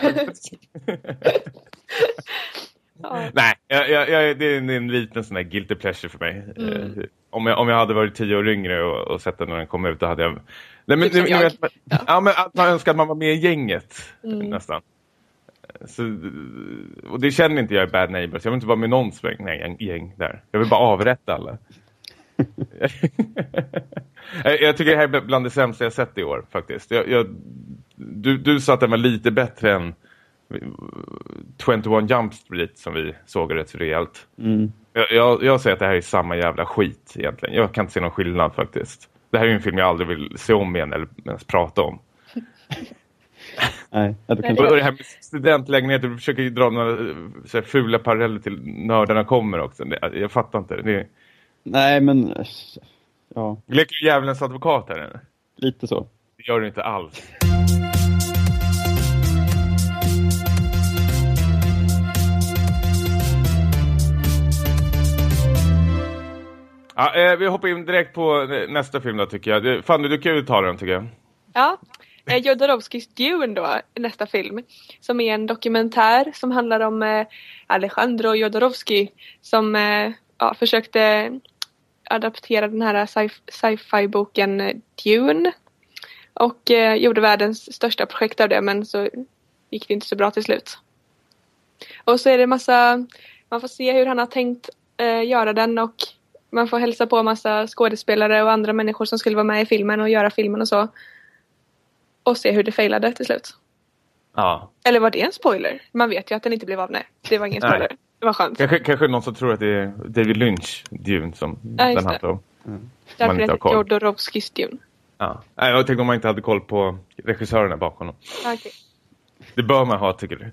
S3: <laughs> ja.
S1: Nej, jag, jag, det är en, en liten sån där guilty pleasure för mig.
S3: Mm.
S1: Eh, om, jag, om jag hade varit tio år yngre och, och sett den när den kom ut, då hade jag... Nej, men,
S3: Typ jag.
S1: vet,
S3: Ja.
S1: ja. men att man önskar att man var med i gänget,
S3: Mm.
S1: nästan. Så, och det känner inte jag i Bad Neighbors. Jag vill inte vara med någon sväng, nej, gäng, där. Jag vill bara avrätta alla. <laughs> jag, jag tycker det här är bland det sämsta jag sett i år, faktiskt. Jag, jag, du, du sa att den var lite bättre än 21 Jump Street som vi såg rätt rejält.
S2: Mm.
S1: Jag, jag, jag säger att det här är samma jävla skit egentligen. Jag kan inte se någon skillnad faktiskt. Det här är ju en film jag aldrig vill se om igen eller ens prata om. <laughs>
S2: Nej, kan...
S3: Nej,
S1: Och det här med studentlägenheter, du försöker ju dra några så här, fula paralleller till nördarna kommer också. Det, jag fattar inte. Det,
S2: Nej, men... Ja,
S1: leker du djävulens advokat här? eller?
S2: lite så.
S1: Det gör du inte alls. Ja, eh, vi hoppar in direkt på nästa film då tycker jag. Fanny, du kan ju ta den tycker jag.
S3: Ja. Eh, Jodorowskis Dune då, nästa film. Som är en dokumentär som handlar om eh, Alejandro Jodorowsky som eh, ja, försökte adaptera den här sci-fi boken sci eh, Dune. Och eh, gjorde världens största projekt av det men så gick det inte så bra till slut. Och så är det massa, man får se hur han har tänkt eh, göra den och man får hälsa på massa skådespelare och andra människor som skulle vara med i filmen och göra filmen och så. Och se hur det failade till slut.
S1: Ja.
S3: Eller var det en spoiler? Man vet ju att den inte blev av. Nej, det var ingen
S1: Nej.
S3: spoiler. Det var skönt.
S1: Kanske, kanske någon som tror att det är David Lynch, Dune, som
S3: Ja,
S1: den
S3: det.
S1: handlar om.
S2: Mm.
S3: Därför
S1: inte har
S3: heter
S1: koll.
S3: Jodorowskys Dune.
S1: Ja. Nej, jag tänkte om man inte hade koll på regissörerna bakom dem.
S3: Ah, okej.
S1: Det bör man ha, tycker du?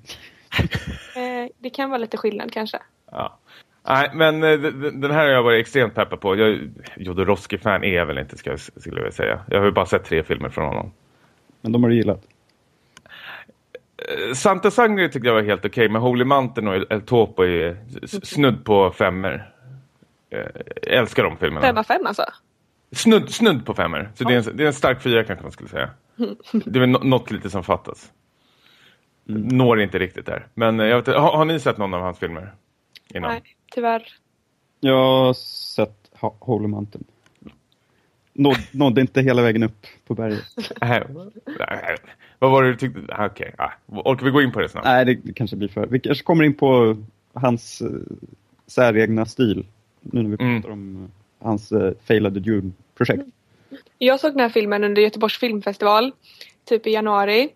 S3: Eh, det kan vara lite skillnad kanske.
S1: Ja. Nej, men eh, den här har jag varit extremt peppad på. Jag, Jodorowsky-fan är jag väl inte, ska jag, skulle jag vilja säga. Jag har ju bara sett tre filmer från honom.
S2: Men de har du gillat.
S1: Eh, Santa Sangre tyckte jag var helt okej, men Holy Mountain och El- Topo är snudd på femmer. Eh, Jag älskar de filmerna.
S3: Fem av fem alltså.
S1: Snudd, snudd på femmer. Så det, är en, det är en stark fyra kanske man skulle säga. <laughs> Det är väl nå- något lite som fattas. Når inte riktigt där. Men eh, jag vet, har, har ni sett någon av hans filmer? Innan?
S3: Nej, tyvärr.
S2: Jag har sett Ho- Holy Mountain. Nåd, nådde inte hela vägen upp på berget.
S1: Nej, <laughs> nej. Vad var det du tyckte? Ah, Okej, ah. orkar vi gå in på det snabbt?
S2: Nej, det, kanske blir för... Vi kanske kommer in på hans uh, säregna stil. Nu när vi
S1: Mm.
S2: pratar om eh, hans uh, failade Dune-projekt.
S3: Jag såg den här filmen under Göteborgs filmfestival. Typ i januari.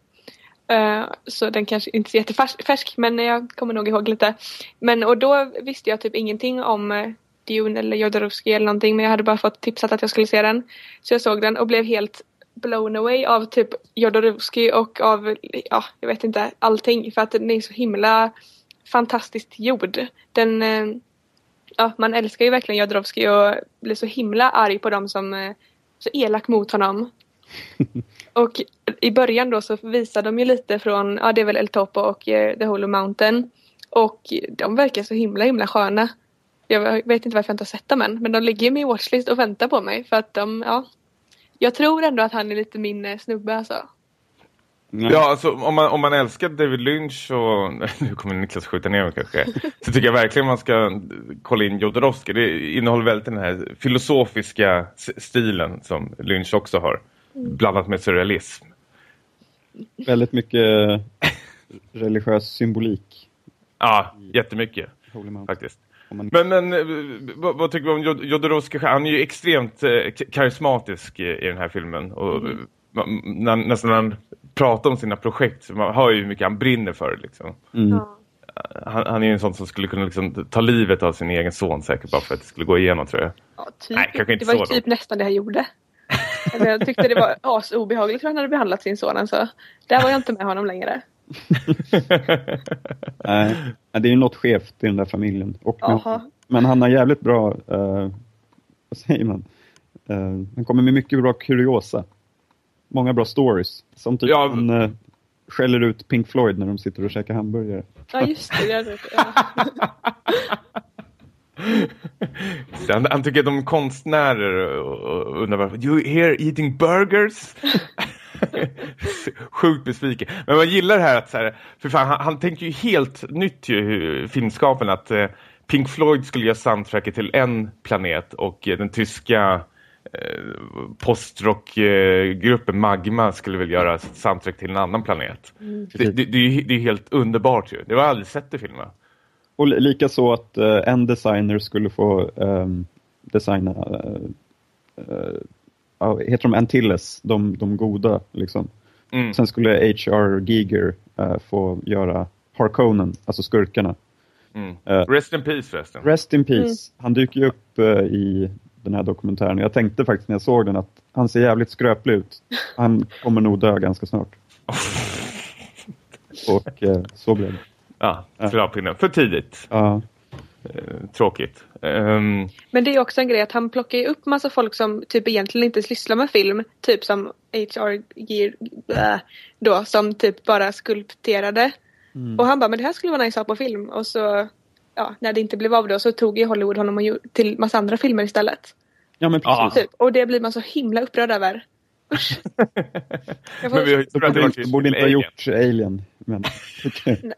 S3: Eh, så den kanske inte är så jättefärsk men jag kommer nog ihåg lite. Men och då visste jag typ ingenting om eh, Dune eller Jodorowsky eller någonting men jag hade bara fått tipsat att jag skulle se den. Så jag såg den och blev helt blown away av typ Jodorowsky och av, ja jag vet inte, allting för att den är så himla fantastiskt gjord. Den, eh, ja man älskar ju verkligen Jodorowsky och blir så himla arg på dem som så elak mot honom. <laughs> och i början då så visar de ju lite från, ja det är väl El Topo och eh, The Holy Mountain. Och de verkar så himla himla sköna. Jag vet inte varför jag inte har sett dem än men de ligger i min watchlist och väntar på mig för att de, ja. Jag tror ändå att han är lite min eh, snubbe alltså.
S1: Ja, alltså om man, om man älskar David Lynch och <laughs> nu kommer Niklas skjuta ner mig kanske. <laughs> Så tycker jag verkligen man ska kolla in Jodorowsky. Det innehåller väldigt den här filosofiska stilen som Lynch också har. Blandat med surrealism.
S2: Väldigt mycket religiös symbolik.
S1: Ja, jättemycket faktiskt.
S2: Man...
S1: Men, men eh, vad, vad tycker du om Jod- Jodorowsky? Han är ju extremt eh, karismatisk i, i den här filmen. Och eh, man, när, nästan när han pratar om sina projekt så man hör ju hur mycket han brinner för det, liksom.
S2: Mm.
S1: Han, han är ju en sån som skulle kunna liksom ta livet av sin egen son säkert bara för att det skulle gå igenom tror jag.
S3: Ja, typ.
S1: Nej, kanske inte
S3: det var
S1: så
S3: typ nästan det jag gjorde. Eller jag tyckte det var as obehagligt hur han hade behandlat sin son. Alltså. Där var jag inte med honom längre. <laughs>
S2: Nej, det är ju något skevt i den där familjen. Och
S3: Jaha.
S2: men han har jävligt bra, eh, vad säger man? Eh, han kommer med mycket bra kuriosa. Många bra stories. Som typ
S1: Ja.
S2: han eh, skäller ut Pink Floyd när de sitter och käkar hamburgare.
S3: Ja just det. Vet, ja. <laughs> <laughs> <laughs>
S1: han, han tycker att de är konstnärer och, undrar varför. You here eating burgers? <laughs> Sjukt besviken. Men man gillar det här att så här, för fan, han, han tänker ju helt nytt ju, filmskapen att eh, Pink Floyd skulle göra soundtracket till en planet och eh, den tyska eh, postrockgruppen Magma skulle väl göra soundtrack till en annan planet. Det, det, det, är ju- det är helt underbart ju. Det jag aldrig sett i filmen.
S2: Och li- lika så att eh, en designer skulle få ehm, designa, uh, heter de Antilles, de, de goda liksom.
S1: Mm.
S2: Sen skulle H.R. Giger eh, få göra Harkonnen, alltså skurkarna.
S1: Mm.
S2: Eh,
S1: Rest in peace förresten.
S2: Rest in peace. Han dyker ju upp eh, i den här dokumentären. Jag tänkte faktiskt när jag såg den att han ser jävligt skröplig ut. Han kommer nog dö ganska snart. <laughs> Och eh, så blev det.
S1: Ja, skrappinnen. För tidigt.
S2: Ja.
S1: Eh, tråkigt. Ehm,
S3: Men det är också en grej att han plockar ju upp massa folk som typ egentligen inte sysslar med film. Typ som HR Gear, blä, då som typ bara skulpterade. Och han bara, men det här skulle vara nice att ha på film. Och så, ja, när det inte blev av då så tog ju Hollywood honom och gjorde till massa andra filmer istället.
S2: ja, men precis.
S3: Typ. Och det blir man så himla upprörd över. Usch. <laughs> Jag får-
S1: men vi har ju att det
S2: borde, inte, borde inte ha
S1: Alien.
S2: gjort Alien. Men, <laughs> okej. Nej,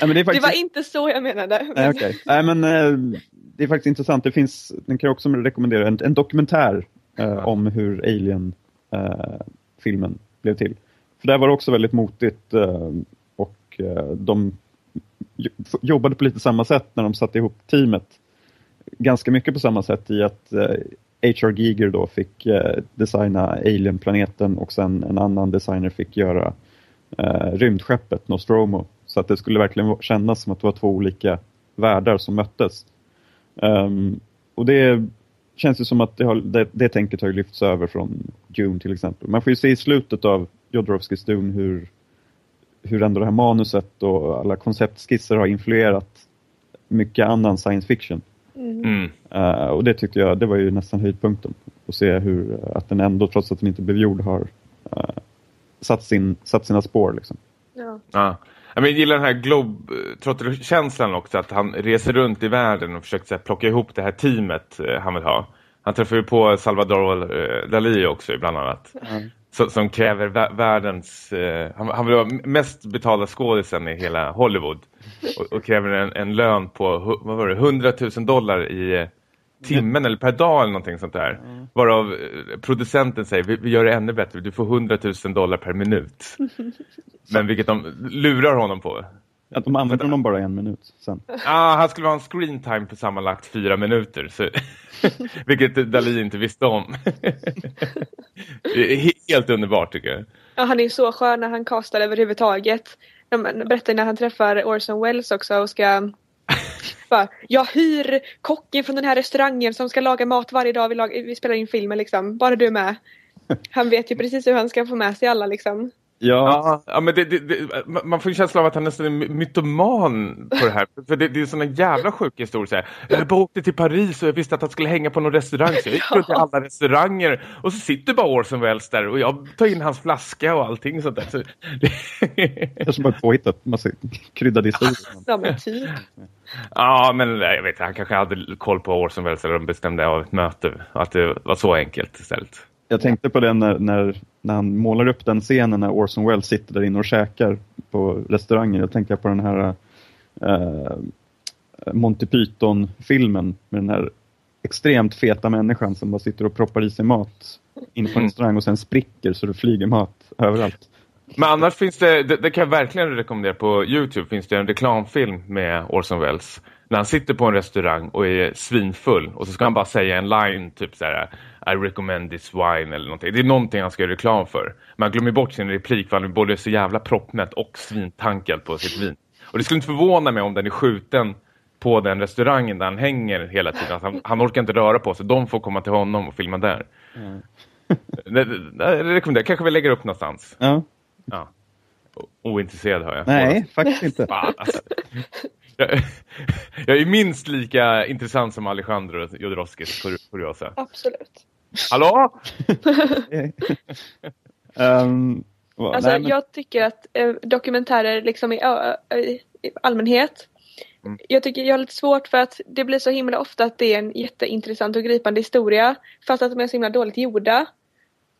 S2: men det, är
S3: Det
S2: faktiskt,
S3: var inte så jag menade.
S2: nej, okej. nej, men eh, det är faktiskt intressant. Det finns, den kan jag också rekommendera, en, en dokumentär eh, om hur Alien-filmen blev till. För där var det också väldigt motigt eh, och eh, de jo- jobbade på lite samma sätt när de satte ihop teamet. Ganska mycket på samma sätt i att eh, H.R. Giger då fick eh, designa Alien-planeten och sen en annan designer fick göra eh, rymdskeppet Nostromo. Så att det skulle verkligen kännas som att det var två olika världar som möttes. Ehm, och det känns ju som att det, har, det, det tänket har lyfts över från Dune till exempel. Man får ju se i slutet av Jodorowskys Dune hur, hur ändå det här manuset och alla konceptskisser har influerat mycket annan science fiction.
S1: Mm.
S2: Eh, och det tyckte jag, det var ju nästan höjdpunkten. Att se hur, att den ändå, trots att den inte blev gjord, har uh, satt, sin, satt sina spår. Liksom.
S3: Ja.
S1: Ja. Jag men, jag gillar den här globetrotter-känslan också. Att han reser runt i världen och försöker så här, plocka ihop det här teamet eh, han vill ha. Han träffar ju på Salvador eh, Dalí också bland annat. Så, som kräver vä- världens... Eh, han, han vill vara mest betalda skådisen i hela Hollywood. Och, och kräver en, en lön på vad var det, 100 000 dollar i eh, timmen eller per dag eller någonting sånt där. Varav eh, producenten säger, vi, vi gör det ännu bättre, du får 100 000 dollar per minut. <laughs> Men vilket de lurar honom på.
S2: Att de använder honom bara en minut sen.
S1: Ah, han skulle ha en screen time på sammanlagt fyra minuter. Så, <laughs> vilket Dalí inte visste om. <laughs> Det är he- Helt underbart tycker jag.
S3: Ja, han är ju så skön när han kastar överhuvudtaget. De berättar när han träffar Orson Welles också och ska <laughs> bara, jag hyr kocken från den här restaurangen som ska laga mat varje dag vi, lag- vi spelar in filmen liksom. Bara du med. Han vet ju precis hur han ska få med sig alla liksom.
S2: Ja,
S1: Ja, men det, det, det, man får en känsla av att han nästan är my- mytoman på det här. För det, det är såna jävla sjuka historier. Så här. Jag bara åkte till Paris och jag visste att han skulle hänga på någon restaurang. Så jag gick runt till <laughs> alla restauranger. Och så sitter bara Orson Welles där och jag tar in hans flaska och allting sånt där. Så, det,
S2: kanske bara påhittat. Massa kryddade historier.
S3: Ja men typ.
S1: ja, men jag vet inte, han kanske hade koll på Orson Welles eller de bestämde av ett möte. Att det var så enkelt istället.
S2: Jag tänkte på det när, när, när han målar upp den scenen när Orson Welles sitter där inne och käkar på restaurangen. Jag tänkte på den här uh, Monty Python-filmen med den här extremt feta människan som bara sitter och proppar i sig mat in på en
S1: Mm.
S2: restaurang och sen spricker så det flyger mat överallt.
S1: Men annars finns det, det, det kan jag verkligen rekommendera på Youtube finns det en reklamfilm med Orson Welles. När han sitter på en restaurang och är svinfull och så ska han bara säga en line typ så här I recommend this wine eller någonting. Det är någonting han ska göra reklam för. Man glömmer bort sin replik för han är både så jävla proppmätt och svintankad på sitt vin. Och det skulle inte förvåna mig om den är skjuten på den restaurangen där han hänger hela tiden. Han, han orkar inte röra på sig. De får komma till honom och filma där. det, det, det rekommenderar. Kanske vi lägger upp någonstans.
S2: Ja.
S1: Ja. Ointresserad hör jag.
S2: Nej, faktiskt inte.
S1: Fan, alltså. jag, jag är minst lika intressant som Alejandro Jodorowskis kur- kuriosa.
S3: Absolut.
S1: Hallå? <laughs>
S2: um,
S3: Alltså
S2: nej, men-
S3: jag tycker att eh, dokumentärer liksom i, ö- i allmänhet
S1: Mm.
S3: Jag tycker jag har lite svårt för att det blir så himla ofta att det är en jätteintressant och gripande historia fast att de är så himla dåligt gjorda.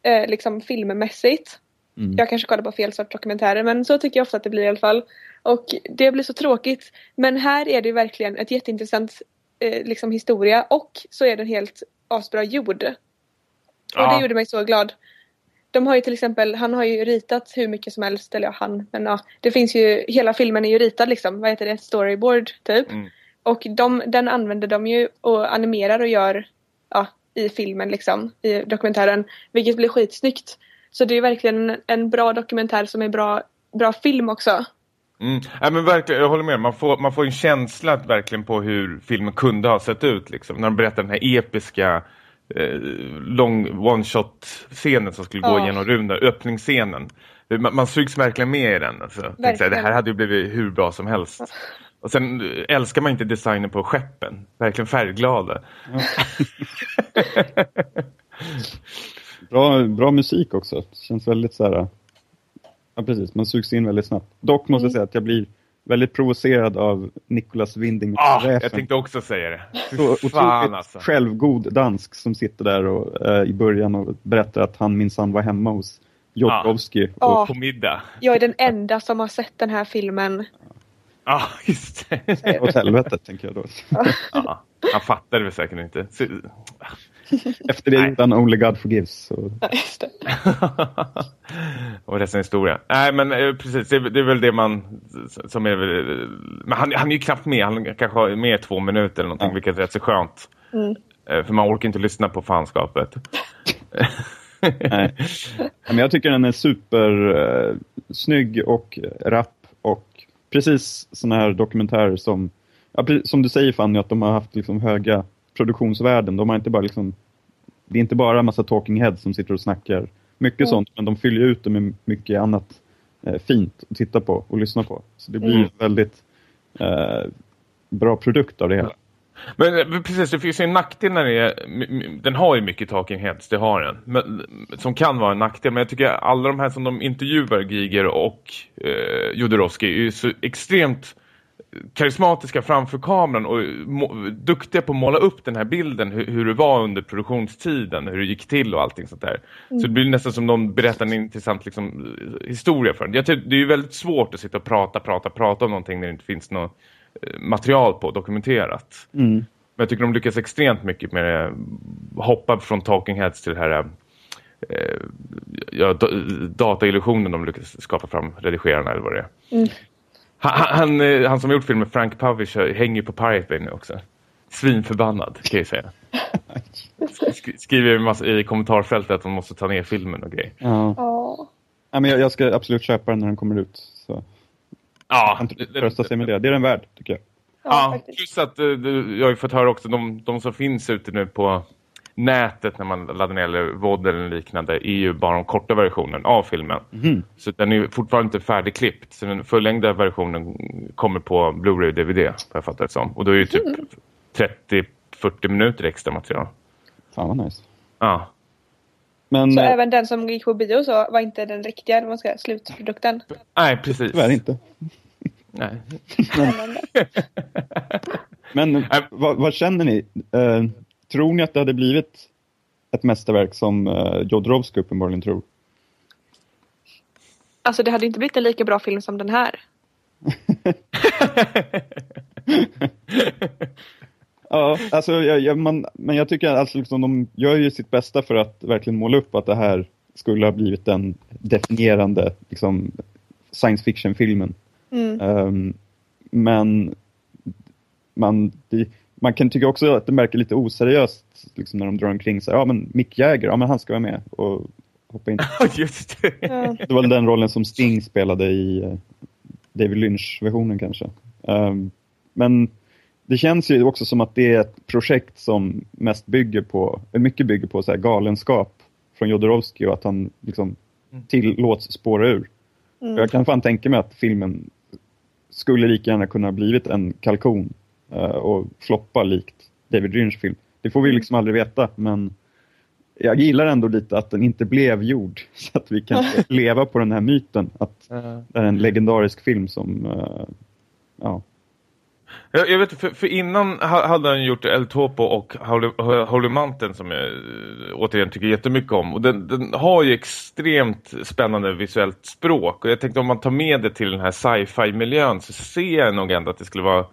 S3: Eh, liksom filmmässigt.
S2: Mm.
S3: Jag kanske kollar på fel sorts dokumentärer men så tycker jag ofta att det blir i alla fall. Och det blir så tråkigt. Men här är det verkligen ett jätteintressant eh, liksom historia och så är den helt asbra gjord. Och
S1: Ja.
S3: det gjorde mig så glad. De har ju till exempel, han har ju ritat hur mycket som helst, eller ja han, men ja. Det finns ju, hela filmen är ju ritad liksom, vad heter det, storyboard typ.
S1: Mm.
S3: Och de, den använder de ju och animerar och gör ja, i filmen liksom, i dokumentären. Vilket blir skitsnyggt. Så det är verkligen en, en bra dokumentär som är bra, bra film också.
S1: Mm. Ja, men verkligen, jag håller med. Man får, man får en känsla verkligen på hur filmen kunde ha sett ut. Liksom. När de berättar den här episka eh, lång one-shot-scenen som skulle gå
S3: Ja.
S1: genom runda, öppningsscenen. Man, man sugs verkligen med i den. Alltså. Här, det här hade ju blivit hur bra som helst. Och sen eh, älskar man inte designen på skeppen. Verkligen färgglada. <laughs>
S2: Bra, bra musik också. Det känns väldigt så här... Ja, precis. Man sugs in väldigt snabbt. Dock måste jag säga att jag blir väldigt provocerad av Nicolas Winding
S1: Ah,
S2: Refn.
S1: jag tänkte också säga det.
S2: Så otroligt
S1: alltså.
S2: självgod dansk som sitter där och, eh, i början och berättar att han minsann var hemma hos Jodorowsky.
S3: Ja.
S2: Och,
S1: På middag.
S3: Jag är den enda som har sett den här filmen.
S1: Ja, ah, <laughs> just det.
S2: åt helvete, tänker jag då.
S1: Ja, han fattar det väl säkert inte. Så- <laughs>
S2: Efter det gjorde han Only God Forgives. Så.
S3: Ja, just det. <laughs>
S1: och resten är historia. Nej, men eh, precis. Det är, det är väl det man som är Men han, han är ju knappt med. Han kanske har med två minuter eller någonting,
S2: Ja.
S1: vilket är rätt så skönt.
S3: Mm.
S1: Eh, För man orkar inte lyssna på fanskapet. <laughs>
S2: Nej. Men jag tycker den är super eh, snygg och rapp och precis såna här dokumentärer som, ja, som du säger Fanny, att de har haft liksom höga produktionsvärden. De har inte bara liksom, det är inte bara en massa talking heads som sitter och snackar mycket
S3: Mm.
S2: sånt, men de fyller ut det med mycket annat eh, fint att titta på och lyssna på. Så det blir
S1: Mm.
S2: en väldigt eh, bra produkt av det hela.
S1: Men eh, precis, det finns ju en nackdel när det är... Den har ju mycket talking heads, det har den. Men, som kan vara en nackdel. Men jag tycker alla de här som de intervjuar, Giger och eh, Jodorowsky, är ju så extremt karismatiska framför kameran och må, duktiga på att måla upp den här bilden, hur, hur det var under produktionstiden, hur det gick till och allting sånt där. Så det blir nästan som de berättar en intressant liksom, historia för en. Jag tycker, det är ju väldigt svårt att sitta och prata, prata, prata om någonting när det inte finns något eh, material på dokumenterat.
S2: Mm.
S1: Men jag tycker de lyckas extremt mycket med det. Hoppa från Talking Heads till det här eh, ja, da- dataillusionen de lyckas skapa fram redigerarna eller vad det är.
S3: Mm.
S1: Han, han, eh, han som har gjort filmen Frank Pavish hänger på Pirate Bay nu också. Svinförbannad kan jag säga. Sk- skriver massa, i kommentarfältet att de måste ta ner filmen och grejer.
S2: Ja.
S3: Ja.
S2: Ja, men jag, jag ska absolut köpa den när den kommer ut. Så
S1: Ja,
S2: han trösta sig med det. Det är den värd, tycker jag.
S3: Ja,
S1: Ja, plus att eh, du- jag har ju fått höra också de, de som finns ute nu på nätet när man laddar ner eller VOD eller liknande är ju bara de korta versionen av filmen.
S2: Mhm.
S1: Så den är ju fortfarande inte färdigklippt. Så den fullängda versionen kommer på Blu-ray och DVD, vad jag fattar det som. Och då är det ju typ 30-40 minuter extra material.
S2: Fan vad nice.
S1: Ja.
S2: Men
S3: Så
S2: eh,
S3: även den som gick på bio så var inte den riktiga, man ska slutprodukten.
S1: Nej, precis.
S2: tyvärr inte.
S1: Nej.
S2: Men
S1: Äh.
S2: vad, vad känner ni? Eh, tror ni att det hade blivit ett mästerverk som eh, Jodorowsky uppenbarligen tror?
S3: Alltså det hade inte blivit en lika bra film som den här. <laughs>
S2: Ja, alltså, jag, jag, man, men jag tycker att alltså, liksom, de gör ju sitt bästa för att verkligen måla upp att det här skulle ha blivit den definierande liksom, science fiction-filmen.
S3: Mm.
S2: Ehm, men man, det, man kan tycka också att det verkar lite oseriöst liksom, när de drar omkring sig. Ja, men Mick Jagger, ja men han ska vara med och hoppa in. <laughs>
S1: Just det.
S2: Det var den rollen som Sting spelade i eh, David Lynch-versionen kanske. Ehm, men det känns ju också som att det är ett projekt som mest bygger på, mycket bygger på så här galenskap från Jodorowsky och att han liksom tillåts spåra ur.
S3: Mm.
S2: Jag kan fan tänka mig att filmen skulle lika gärna kunna ha blivit en kalkon och floppa likt David Lynch film. Det får vi liksom aldrig veta, men jag gillar ändå lite att den inte blev gjord. <laughs> Så att vi kan <laughs> leva på den här myten att det är en legendarisk film som, eh, ja.
S1: Jag, jag vet för, för innan ha- hade han gjort El Topo och Holy, Holy Mountain som jag eh, återigen tycker jättemycket om. Och den, den har ju extremt spännande visuellt språk. Och jag tänkte om man tar med det till den här sci-fi-miljön så ser jag nog ändå att det skulle vara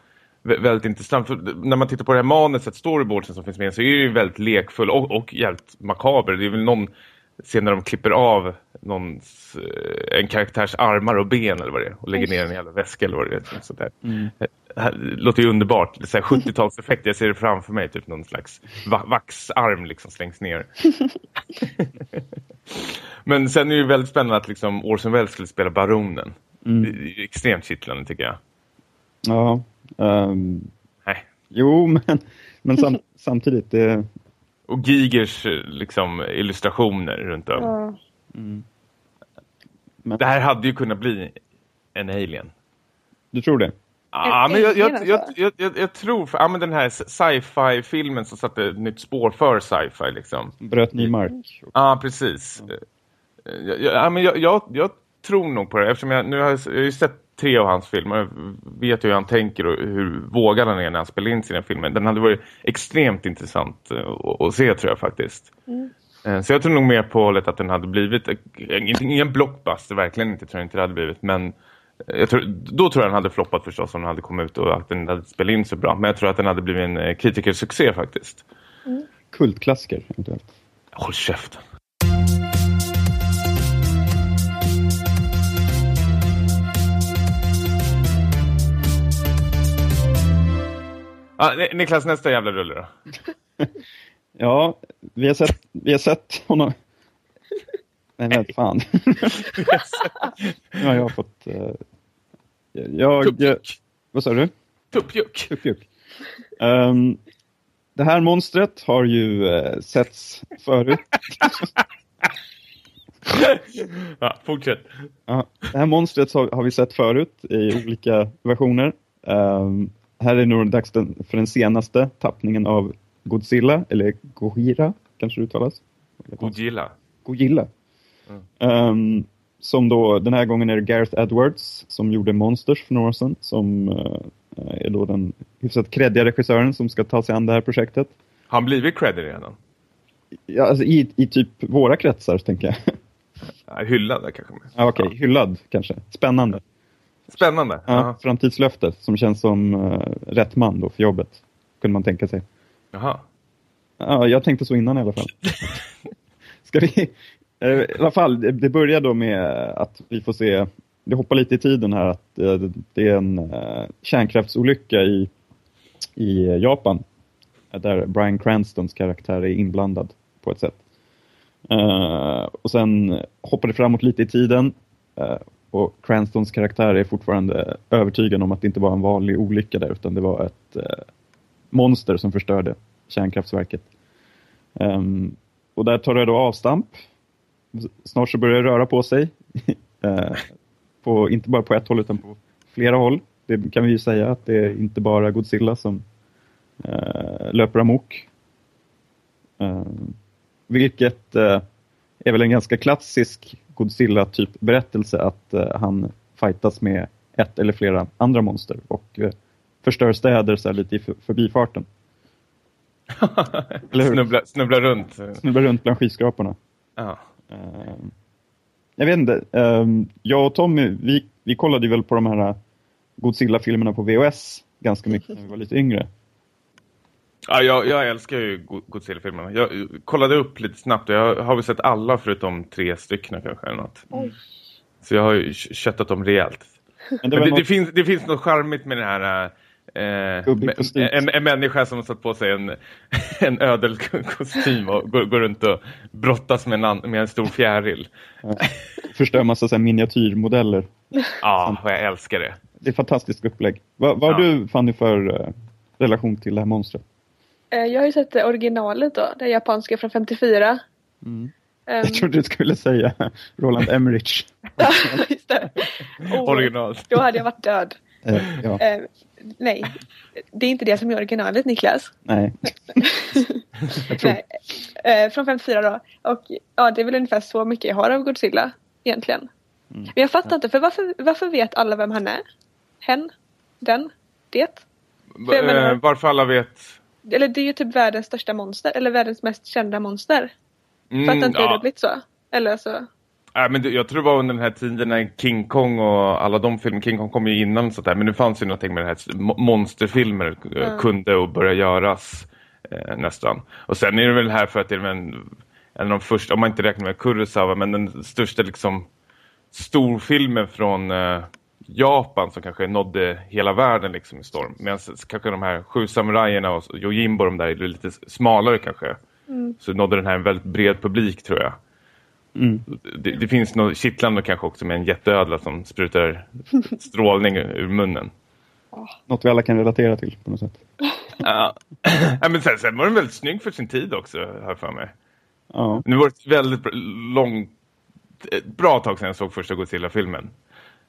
S1: väldigt intressant. För när man tittar på det här manuset, storyboardsen som finns med så är det ju väldigt lekfull och, och jävligt makaber. Det är väl någon scen när de klipper av någons, eh, en karaktärs armar och ben eller vad det är och lägger ner en jävla väska eller vad det är. Sånt där. Det här låter ju underbart. Det är så här 70-talseffekt. Jag ser det framför mig. Typ någon slags va vaxarm liksom slängs ner. <laughs> Men sen är det ju väldigt spännande att liksom Orson Welles skulle spela baronen.
S2: Mm.
S1: Det är extremt kittlande tycker jag.
S2: Ja. Ehm,
S1: Nej.
S2: jo, <laughs> men, men sam, <laughs> samtidigt, det,
S1: Och Gigers eh, liksom, illustrationer runt om.
S3: Ja.
S2: mm.
S1: Det här hade ju kunnat bli en alien.
S2: du tror det?
S1: Ja,
S3: En
S1: men jag,
S3: alien,
S1: jag, jag,
S3: alltså?
S1: jag, jag, jag tror, för, ja men den här sci-fi-filmen som satte ett nytt spår för sci-fi liksom.
S2: Bröt ny mark?
S1: Ja, precis. Eh, Jag, jag, ja, men jag, jag, jag tror nog på det, eftersom jag, nu har jag, jag har ju sett tre av hans filmer, jag vet hur han tänker och hur vågad han är när han spelar in sina filmer. Den hade varit extremt intressant eh, att, se tror jag faktiskt. Eh, Så jag tror nog mer på hållet att den hade blivit, ingen, blockbuster, verkligen inte tror jag inte det hade blivit, men eh, jag tror, då tror jag den hade floppat förstås om den hade kommit ut och att den hade spelat in så bra. Men jag tror att den hade blivit en kritikersuccé faktiskt.
S2: Kultklassiker eventuellt.
S1: Håll käften. Ah, Ni- Niklas, nästa jävla rulle då. <laughs>
S2: Ja, vi har sett, vi har sett honom... Nej, men fan. <laughs> nu har jag fått... eh, jag...
S1: Tuppjuck.
S2: Vad sa du?
S1: Tuppjuck.
S2: Tuppjuck. Um, det här monstret har ju uh, setts förut. <laughs>
S1: Ja, fortsätt.
S2: Ja, det här monstret har, har vi sett förut i olika versioner. Ehm, här är nog dags den, för den senaste tappningen av Godzilla, eller Gojira kanske det uttalas.
S1: Godzilla.
S2: Gojilla.
S1: Mm.
S2: Ehm, som då, den här gången är det Gareth Edwards som gjorde Monsters för några år sedan. Som eh, är då den hyfsat kreddiga regissören som ska ta sig an det här projektet.
S1: Han blivit credit redan?
S2: Ja, alltså i, I typ våra kretsar, tänker jag.
S1: Ja, hyllad kanske.
S2: Ja, Okej, hyllad kanske. Spännande.
S1: Spännande.
S2: Ja, framtidslöfte som känns som uh, rätt man då för jobbet. Kunde man tänka sig.
S1: Jaha.
S2: Ja, jag tänkte så innan i alla fall. <laughs> Ska vi... eh, I alla fall, det, börjar då med att vi får se, det hoppar lite i tiden här, att eh, det är en kärnkraftsolycka i, i Japan. Där Bryan Cranstons karaktär är inblandad på ett sätt. Och sen hoppar det framåt lite i tiden och Cranstons karaktär är fortfarande övertygad om att det inte var en vanlig olycka där, utan det var ett eh, monster som förstörde kärnkraftverket. Um, ehm, och där tar det då avstamp. Snart så börjar det röra på sig. <laughs> Eh, på, inte bara på ett håll utan på flera håll. Det kan vi ju säga att det är inte bara Godzilla som eh, löper amok. Ehm, vilket eh, är väl en ganska klassisk Godzilla-typ berättelse att eh, han fightas med ett eller flera andra monster och eh, förstör städer så lite i för- förbifarten. <laughs>
S1: Snubbla, snubbla runt.
S2: Snubblar runt bland skyskraporna.
S1: Ja.
S2: Ehm, jag vet inte, ehm, jag och Tommy, vi, vi kollade väl på de här Godzilla-filmerna på VHS ganska mycket när vi var lite yngre.
S1: Ja, jag, jag älskar ju Go- Godzilla-filmerna. Jag kollade upp lite snabbt och jag har väl sett alla förutom tre stycken kanske eller något.
S3: Oj.
S1: Så jag har ju köttat dem rejält.
S2: Men
S1: Men
S2: det var
S1: det,
S2: något,
S1: det, finns, det finns något charmigt med den här... Eh, en, en människa som har satt på sig en, <laughs> en ödelkostym och går, går runt och brottas med en, med en stor fjäril.
S2: förstör massa så här miniatyrmodeller.
S1: Ja, och jag älskar det.
S2: Det är fantastiskt upplägg. Vad vad har
S1: Ja.
S2: du Fanny för eh, relation till det här monstret?
S3: Eh, Jag har ju sett det originalet då, det japanska från 54. Ehm,
S2: Jag trodde du skulle säga Roland Emmerich. <laughs>
S3: ja, just det. Oh,
S1: Original.
S3: Då hade jag varit död.
S2: Eh, ja,
S3: Eh, nej, det är inte det som är originalet Niklas.
S2: nej. <laughs> Jag tror,
S3: Nej. Eh, från 54 då. Och ja, det är väl ungefär så mycket jag har av Godzilla egentligen.
S2: Mm.
S3: Men jag fattar inte, för varför, varför vet alla vem han är? Hen? Den? Det? Menar-
S1: varför alla vet...
S3: Eller det är ju typ världens största monster, eller världens mest kända monster.
S1: Mm,
S3: Fattar inte hur det
S1: ja.
S3: har blivit så. Eller så.
S1: Nej, men det, jag tror det var under den här tiden när King Kong och alla de filmer, King Kong kom ju innan sånt där, men det fanns ju någonting med det här mo- monsterfilmer
S3: Ja.
S1: kunde och börja göras eh, nästan. Och sen är det väl här för att det är en, en av de första, om man inte räknar med Kurosawa, men den största liksom storfilmen från eh, Japan som kanske nådde hela världen liksom i storm. Medan kanske de här sju samurajerna och Yojimbo de där är lite smalare kanske. Så nådde den här en väldigt bred publik tror jag.
S2: Mm.
S1: Det, det finns något kittlande kanske också med en jätteödla som sprutar <laughs> strålning ur munnen.
S2: Något vi alla kan relatera till på något sätt. <clears throat>
S1: Ja. men sen, sen var den väldigt snygg för sin tid också, jag för mig.
S2: Ja.
S1: Nu var det väldigt långt, ett bra tag sedan jag såg första Godzilla-filmen.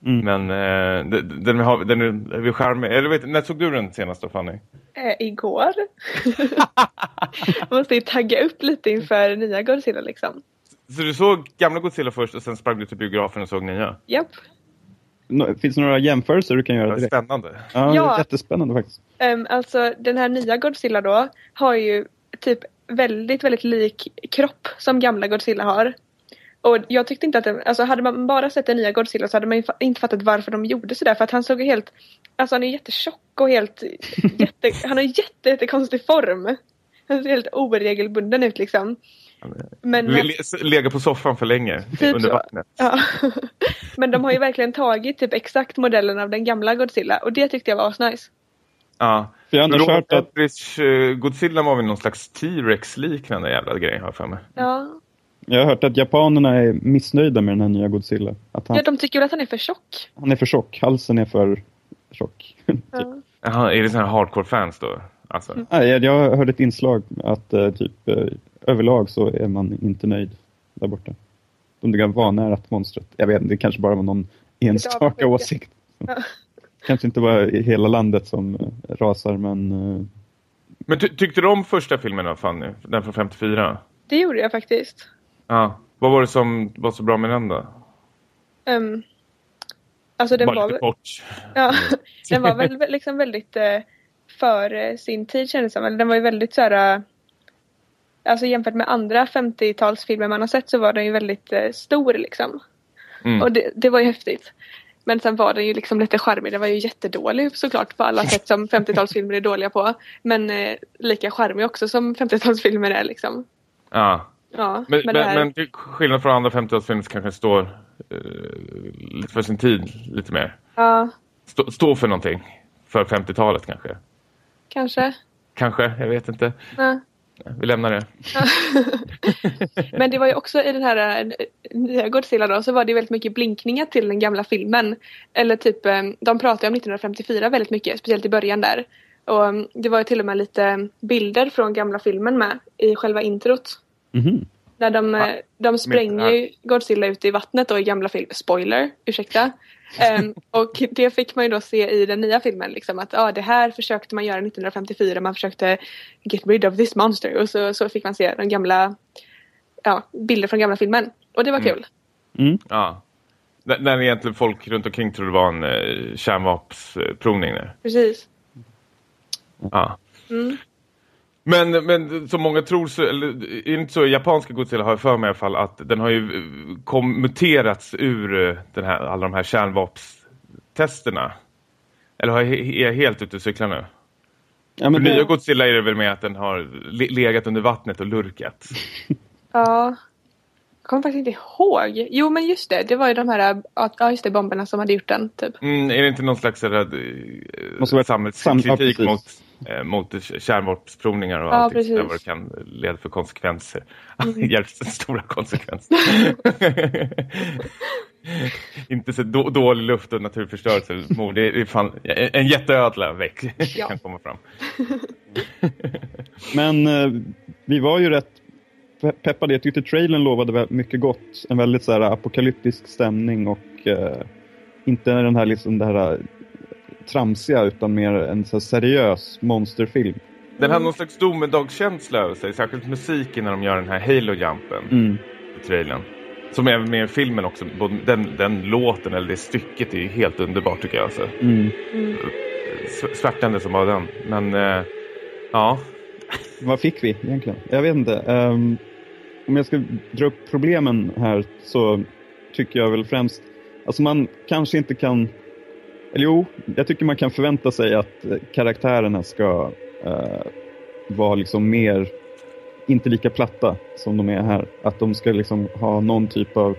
S2: Mm.
S1: Men eh, den, den, har, den är vid. Eller vet, när såg du den senast då, Fanny?
S3: Eh, igår. Man <laughs> måste ju tagga upp lite inför nya Godzilla liksom.
S1: Så du såg gamla Godzilla först och sen sprang du till biografen och såg nya?
S3: Japp.
S2: Nå- Finns det några jämförelser du kan göra direkt?
S1: spännande.
S2: Ja,
S3: Ja.
S2: Jättespännande faktiskt.
S3: Ehm, alltså den här nya Godzilla då har ju typ väldigt, väldigt lik kropp som gamla Godzilla har. Och jag tyckte inte att den, alltså hade man bara sett den nya Godzilla så hade man inte fattat varför de gjorde sådär för att han såg ju helt, alltså han är jättetjock och helt, <laughs> jätte, han har jätte, jättekonstig form. Han ser helt oregelbunden ut liksom. Men,
S1: Le, le, lega på soffan för länge
S3: Typ
S1: under vattnet.
S3: ja. <laughs> Men de har ju verkligen tagit typ exakt modellen av den gamla Godzilla och det tyckte jag var asnice.
S1: Ja.
S2: Jag har hört att,
S1: uh, Godzilla var väl någon slags T-Rex-liknande jävla grej har jag för mig.
S3: Ja.
S2: Jag har hört att japanerna är missnöjda med den här nya Godzilla. Att han,
S3: ja, de tycker väl att han är för tjock.
S2: han är för tjock, halsen är för tjock. <laughs>
S3: Ja.
S1: Jaha, är det sådana här hardcore-fans då? Alltså.
S2: Nej, jag, jag hörde ett inslag att eh, typ eh, överlag så är man inte nöjd där borta. De ligger vanärat monstret. Jag vet inte, det kanske bara var någon enstaka åsikt.
S3: Ja.
S2: Kanske inte bara i hela landet som eh, rasar men
S1: Men ty tyckte du om första filmen då, Fanny? Den från 54?
S3: Det gjorde jag faktiskt.
S1: Ja. Vad var det som var så bra med den då?
S3: Um, alltså den
S1: Bara
S3: var,
S1: lite kort.
S3: ja, <laughs> den var väl vä- liksom väldigt eh, före sin tid kändes det som. Den var ju väldigt så här. eh, Alltså jämfört med andra 50-talsfilmer man har sett så var den ju väldigt eh, stor liksom.
S1: Mm.
S3: Och det, det var ju häftigt. Men sen var den ju liksom lite charmig. Den var ju jättedålig såklart på alla sätt som 50-talsfilmer är dåliga på. Men eh, lika charmig också som 50-talsfilmer är liksom.
S1: Ja.
S3: Ja,
S1: Men,
S3: men här...
S1: men till skillnad från andra 50-talsfilmer så kanske den står eh, lite för sin tid lite mer.
S3: Ja,
S1: Stå, stå för någonting. För 50-talet kanske.
S3: kanske.
S1: Kanske, jag vet inte.
S3: Ja.
S1: Vi lämnar det. <laughs>
S3: Men det var ju också i den här eh, nya Godzilla då så var det väldigt mycket blinkningar till den gamla filmen. Eller typ, eh, de pratade om 1954 väldigt mycket, speciellt i början där. Och eh, det var ju till och med lite bilder från gamla filmen med i själva introt.
S2: Mhm.
S3: Där de, eh, de spränger ju Godzilla ut i vattnet då i gamla film. Spoiler, ursäkta. Ehm, <laughs> och det fick man ju då se i den nya filmen. Liksom, att ah, det här försökte man göra 1954. Man försökte get rid of this monster. Och så, så fick man se de gamla ja, bilder från gamla filmen. Och det var
S1: Mm.
S3: kul.
S2: mm.
S1: Ja. När, när egentligen folk runt omkring trodde det var en eh, kärnvapensprovning. där.
S3: Precis.
S1: Ja.
S3: Mm.
S1: Men, men som många tror så, eller inte så, japanska Godzilla har jag för mig i alla fall att den har ju eh, kom, muterats ur eh, den här, alla de här kärnvapstesterna. Eller har jag, är jag helt ute och cyklar nu?
S2: Ja,
S1: För
S2: men
S1: nya
S2: det,
S1: Godzilla är det väl med att den har le- legat under vattnet och lurkat. <laughs>
S3: Ja. Jag kommer faktiskt inte ihåg. Jo men just det, det var ju de här ja, just det, bomberna som hade gjort den. Typ.
S1: Mm, är det inte någon slags sådär,
S2: Måste
S1: eh, samhällskritik
S2: sam-
S1: mot, eh, mot kärnvapensprovningar och
S3: Ja,
S1: sådär, vad det kan leda för konsekvenser.
S3: Mm. <laughs>
S1: Hjälps stora konsekvenser. <laughs> inte så då, dålig luft och naturförstörelse. Mord, det är fan en jätteödla väck
S3: Ja.
S1: kan komma fram. <laughs>
S2: men eh, vi var ju rätt pe- peppade. Jag tyckte trailern lovade väl mycket gott. En väldigt så här, apokalyptisk stämning och eh, inte den här, liksom, det här tramsiga utan mer en så seriös monsterfilm.
S1: Den har någon slags domedagskänsla över sig, särskilt musiken när de gör den här Halo-jumpen.
S2: Mm.
S1: i trailern. Som är med i filmen också. Den, den låten eller det stycket är ju helt underbart tycker jag. Alltså.
S2: Mm.
S3: Mm.
S1: Svärtande som bara den. Men eh, ja.
S2: Vad fick vi egentligen? Jag vet inte. Ehm, om jag ska dra upp problemen här så tycker jag väl främst, alltså man kanske inte kan, eller jo, jag tycker man kan förvänta sig att eh, karaktärerna ska eh, vara liksom mer, inte lika platta som de är här. Att de ska liksom ha någon typ av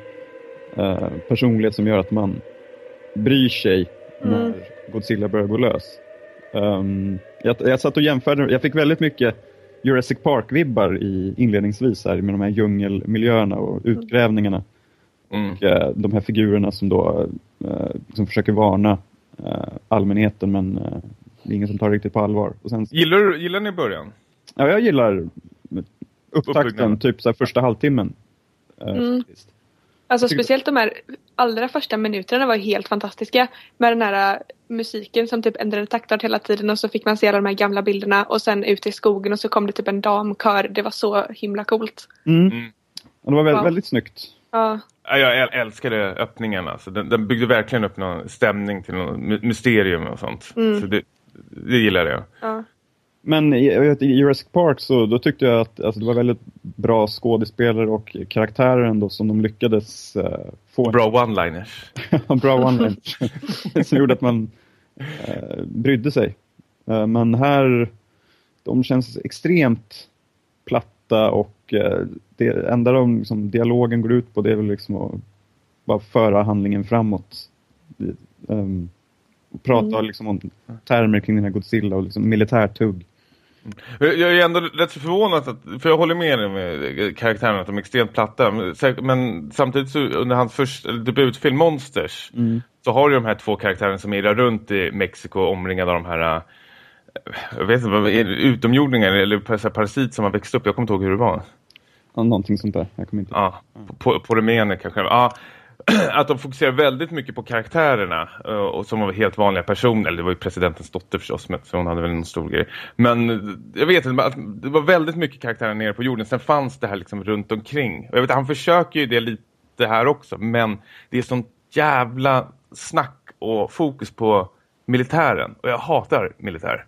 S2: eh, personlighet som gör att man bryr sig
S3: Mm.
S2: när Godzilla börjar gå lös. Ehm, jag, jag satt och jämförde, jag fick väldigt mycket Jurassic Park-vibbar i inledningsvis här med de här djungelmiljöerna och utgrävningarna.
S1: Mm.
S2: Och, eh, de här figurerna som då eh, som försöker varna allmänheten men eh, det är ingen som tar riktigt på allvar. Och sen,
S1: Gillar, du- gillar ni början?
S2: ja, jag gillar upptakten,
S1: Uppbyggnaden.
S2: typ så här första halvtimmen. Eh,
S3: Mm. Alltså speciellt de här allra första minuterna var helt fantastiska. Med den här musiken som typ ändrade taktart hela tiden och så fick man se alla de här gamla bilderna och sen ut i skogen och så kom det typ en damkör. Det var så himla coolt.
S2: Mm.
S1: Mm.
S2: Och det var väldigt,
S3: Wow.
S2: väldigt snyggt.
S3: Ja,
S1: Ja, Jag äl- älskade öppningen. Alltså. Den, den byggde verkligen upp någon stämning till någon my- mysterium och sånt.
S3: Mm.
S1: Så det, det gillade jag.
S3: ja.
S2: Men i, jag vet, i Jurassic Park så då tyckte jag att alltså, det var väldigt bra skådespelare och karaktärer ändå som de lyckades eh, få.
S1: Bra one-liners. <laughs>
S2: bra one <laughs> som gjorde att man eh, brydde sig. Eh, men här, de känns extremt platta och eh, det enda de, liksom, dialogen går ut på det är väl liksom att bara föra handlingen framåt. Ehm, och prata
S3: Mm.
S2: liksom om termer kring den här Godzilla och liksom militärtugg.
S1: Jag är ändå rätt förvånad, att, för jag håller med dig med karaktärerna att de är extremt platta. Men, samtidigt så under hans första debutfilm Monsters så har du de här två karaktärerna som irrar runt i Mexiko omringade av de här jag vet inte, utomjordingar eller parasit som har växt upp. Jag kommer inte ihåg hur det var.
S2: Ja, någonting sånt där. Jag kommer inte
S1: Ja, på, på rumäner kanske. Ja, <clears throat> att de fokuserar väldigt mycket på karaktärerna eh, och som var helt vanliga personer. Eller det var ju presidentens dotter förstås, så hon hade väl en stor grej. Men eh, jag vet inte, det var väldigt mycket karaktärer nere på jorden. Sen fanns det här liksom runt omkring. Och jag vet, han försöker ju det lite här också, men det är sånt jävla snack och fokus på militären. Och jag hatar militär.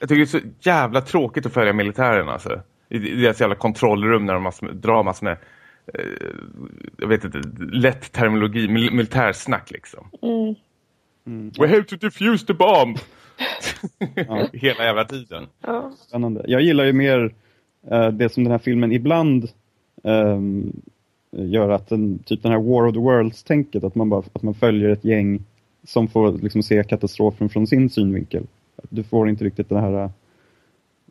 S1: Jag tycker det är så jävla tråkigt att följa militären alltså. I deras jävla kontrollrum när de massor med, drar massor med eh, jag vet inte, lätt terminologi, mil militärsnack liksom.
S3: Mm.
S1: We have to defuse the bomb! <laughs>
S2: Ja. <laughs>
S1: Hela jävla tiden.
S3: ja.
S2: Spännande. Jag gillar ju mer eh, det som den här filmen ibland ehm, gör att den, typ den här War of the Worlds-tänket, att man, bara, att man följer ett gäng som får liksom se katastrofen från sin synvinkel. Du får inte riktigt den här eh,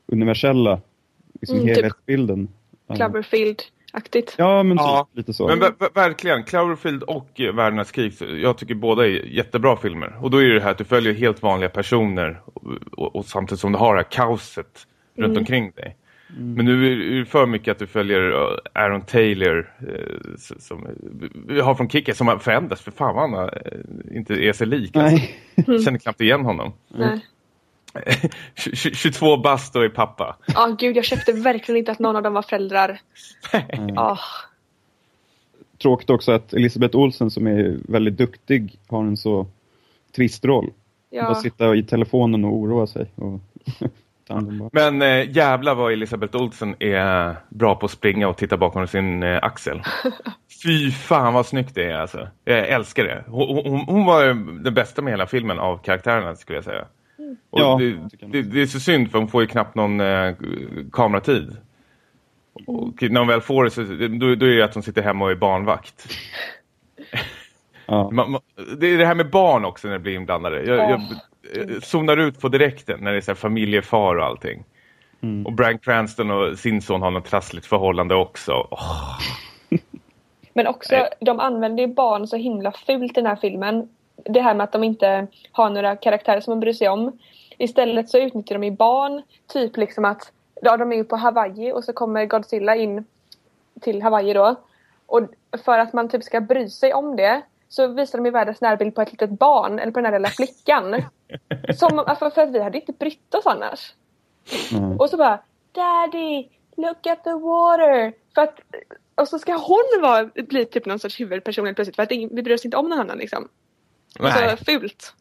S2: universella liksom,
S3: Mm, typ
S2: helhetsbilden. Ja.
S3: Cloverfield-aktigt.
S2: Ja, men typ,
S1: Ja,
S2: lite så.
S1: Men ver ver verkligen, Cloverfield och eh, Världarnas krig, så jag tycker båda är jättebra filmer. Och då är det här att du följer helt vanliga personer och, och, och samtidigt som du har det här kaoset runt omkring dig. Men nu är det för mycket att du följer uh, Aaron Taylor eh, som vi har från Kicka som har förändrats för fan vad han har, eh, inte är sig lik. Alltså.
S2: Nej.
S1: Jag känner <laughs> knappt igen honom.
S3: Nej.
S1: 20 22 bast och är pappa.
S3: Ja, gud, jag köpte verkligen inte att någon av dem var föräldrar. Ja,
S2: Tråkigt också att Elisabeth Olsen som är väldigt duktig har en så trist roll. Bara
S3: ja.
S2: sitta i telefonen och oroa sig. Och. <laughs>
S1: Men eh, jävla vad Elisabeth Olsen är bra på att springa och titta bakom sin eh, axel. <laughs> Fy fan vad snyggt det är alltså. Jag älskar det. Hon, hon, hon var den bästa med hela filmen av karaktärerna skulle jag säga. Och
S2: Ja,
S1: det,
S2: jag
S1: det, det är så synd för hon får ju knappt någon eh, kameratid. Och när hon väl får det så då, då är det att hon sitter hemma och är barnvakt.
S2: Ja. <laughs>
S1: Man, man, det är det här med barn också när det blir inblandade. Jag, jag eh, zonar ut på direkten när det är så här familjefar och allting.
S2: Mm.
S1: Och Bryan Cranston och sin son har något trassligt förhållande också. Åh,
S3: Men också,
S1: Nej.
S3: de använder ju barn så himla fult i den här filmen. Det här med att de inte har några karaktärer som man bryr sig om. Istället så utnyttjar de ju barn. Typ liksom att, ja de är ju på Hawaii och så kommer Godzilla in till Hawaii då. Och för att man typ ska bry sig om det så visar de ju världens närbild på ett litet barn, eller på den här lilla flickan. <laughs> Som, för att vi hade inte brytt oss annars.
S2: Nej.
S3: Och så bara Daddy, look at the water! För att, och så ska hon vara, bli typ någon sorts huvudperson plötsligt för att vi bryr oss inte om någon annan liksom.
S1: Nej.
S3: Alltså fult.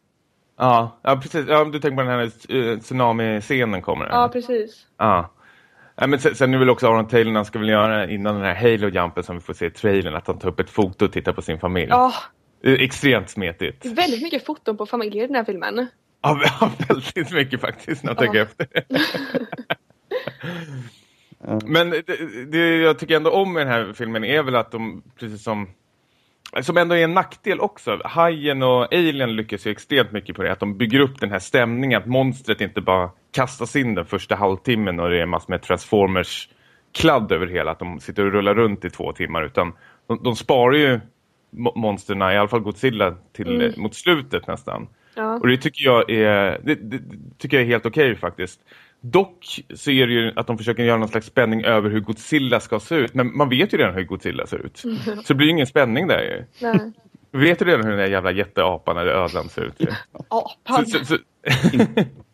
S1: Ja, ja, precis. Ja, du tänker på den här uh, tsunami-scenen kommer.
S3: Ja, precis.
S1: Ja. Ja, men sen, sen är väl också Aaron Taylor, han ska väl göra innan den här Halo-jumpen som vi får se i trailern, att han tar upp ett foto och tittar på sin familj.
S3: Ja,
S1: Extremt smetigt.
S3: det är väldigt mycket foton på familjer i den här filmen.
S1: Ja, väldigt mycket faktiskt när jag tänker efter. <laughs> Men det, det jag tycker ändå om med den här filmen är väl att de, precis som som ändå är en nackdel också. Hajen och Alien lyckas ju extremt mycket på det. Att de bygger upp den här stämningen. Att monstret inte bara kastas in den första halvtimmen och det är massor med Transformers kladd över hela att de sitter och rullar runt i två timmar utan de, de sparar ju monsterna, i alla fall Godzilla till, mm. mot slutet nästan. Ja. Och det tycker jag är, det, det tycker jag är helt okej okay, faktiskt. Dock så är det ju att de försöker göra någon slags spänning över hur Godzilla ska se ut. Men man vet ju redan hur Godzilla ser ut. Mm. Så det blir ju ingen spänning där ju. Nej. Vet du redan hur den där jävla jätteapan eller ödlan ser ut?
S3: Apan? Så, så, så,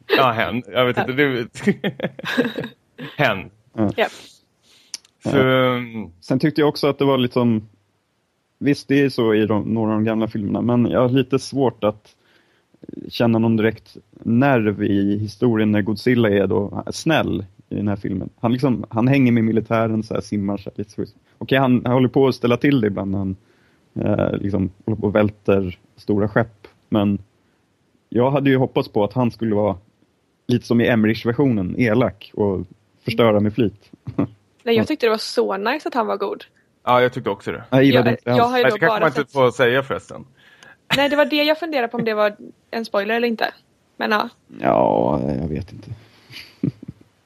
S3: <laughs>
S1: ja, hen. Jag vet inte. Du... <laughs> hen.
S2: Mm. Yep. Så... Sen tyckte jag också att det var liksom... Visst, det är så i de, några av de gamla filmerna. Men jag har lite svårt att känna någon direkt nerv i historien när Godzilla är då snäll i den här filmen. Han, liksom, han hänger med militären, så här, simmar så här, lite så. Okej, han, han håller på att ställa till det ibland när han eh, liksom, håller på och välter stora skepp. Men jag hade ju hoppats på att han skulle vara lite som i Emmerich-versionen, elak och förstöra med flit. <laughs>
S3: Nej, jag tyckte det var så nice att han var god.
S1: Ja, jag tyckte också det.
S2: Jag, jag, jag
S3: har ju
S1: då det kanske man inte får säga förresten.
S3: Nej, det var det jag funderade på om det var en spoiler eller inte. Men ja.
S2: Ja, jag vet inte. <laughs>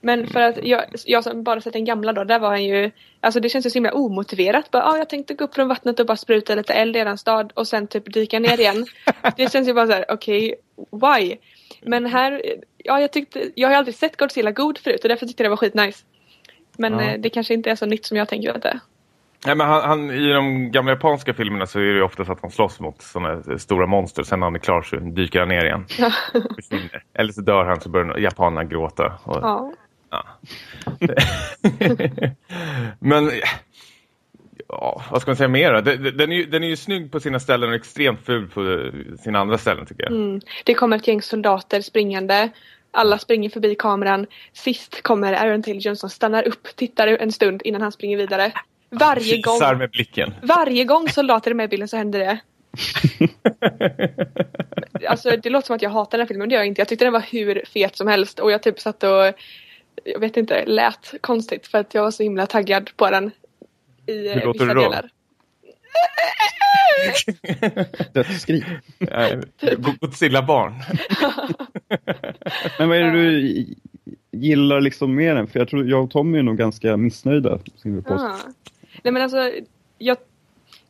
S3: Men för att jag, jag som bara sett den gamla då, där var han ju, alltså det känns ju så himla omotiverat. Bara, ah, jag tänkte gå upp från vattnet och bara spruta lite eld i eran stad och sen typ dyka ner igen. <laughs> det känns ju bara så här, okej, okay, why? Men här, ja jag tyckte, jag har aldrig sett Godzilla god förut och därför tyckte jag det var skitnice. Men ja. Eh, det kanske inte är så nytt som jag tänker att det är.
S1: Nej, men han, han, I de gamla japanska filmerna så är det ofta så att han slåss mot sådana stora monster. Sen när han är klar så dyker han ner igen. Eller så dör han så börjar japanerna gråta. Och, ja. ja. <laughs> men ja, vad ska man säga mer då? Den, är ju, den är ju snygg på sina ställen och extremt ful på sina andra ställen tycker jag. Mm.
S3: Det kommer ett gäng soldater springande. Alla springer förbi kameran. Sist kommer Aaron Taylor Johnson, stannar upp, tittar en stund innan han springer vidare. Varje gång.
S1: med blicken.
S3: Varje gång soldater är med i bilden så händer det. <laughs> alltså det låter som att jag hatar den här filmen, men det gör jag inte. Jag tyckte den var hur fet som helst och jag typ satt och jag vet inte, lät konstigt för att jag var så himla taggad på den i hur låter vissa du då? delar. <laughs>
S2: Dödsskrik.
S1: Godzilla barn. <laughs>
S2: Men vad är det du gillar liksom mer den? För jag tror jag och Tommy är nog ganska missnöjda.
S3: Nej men alltså, jag,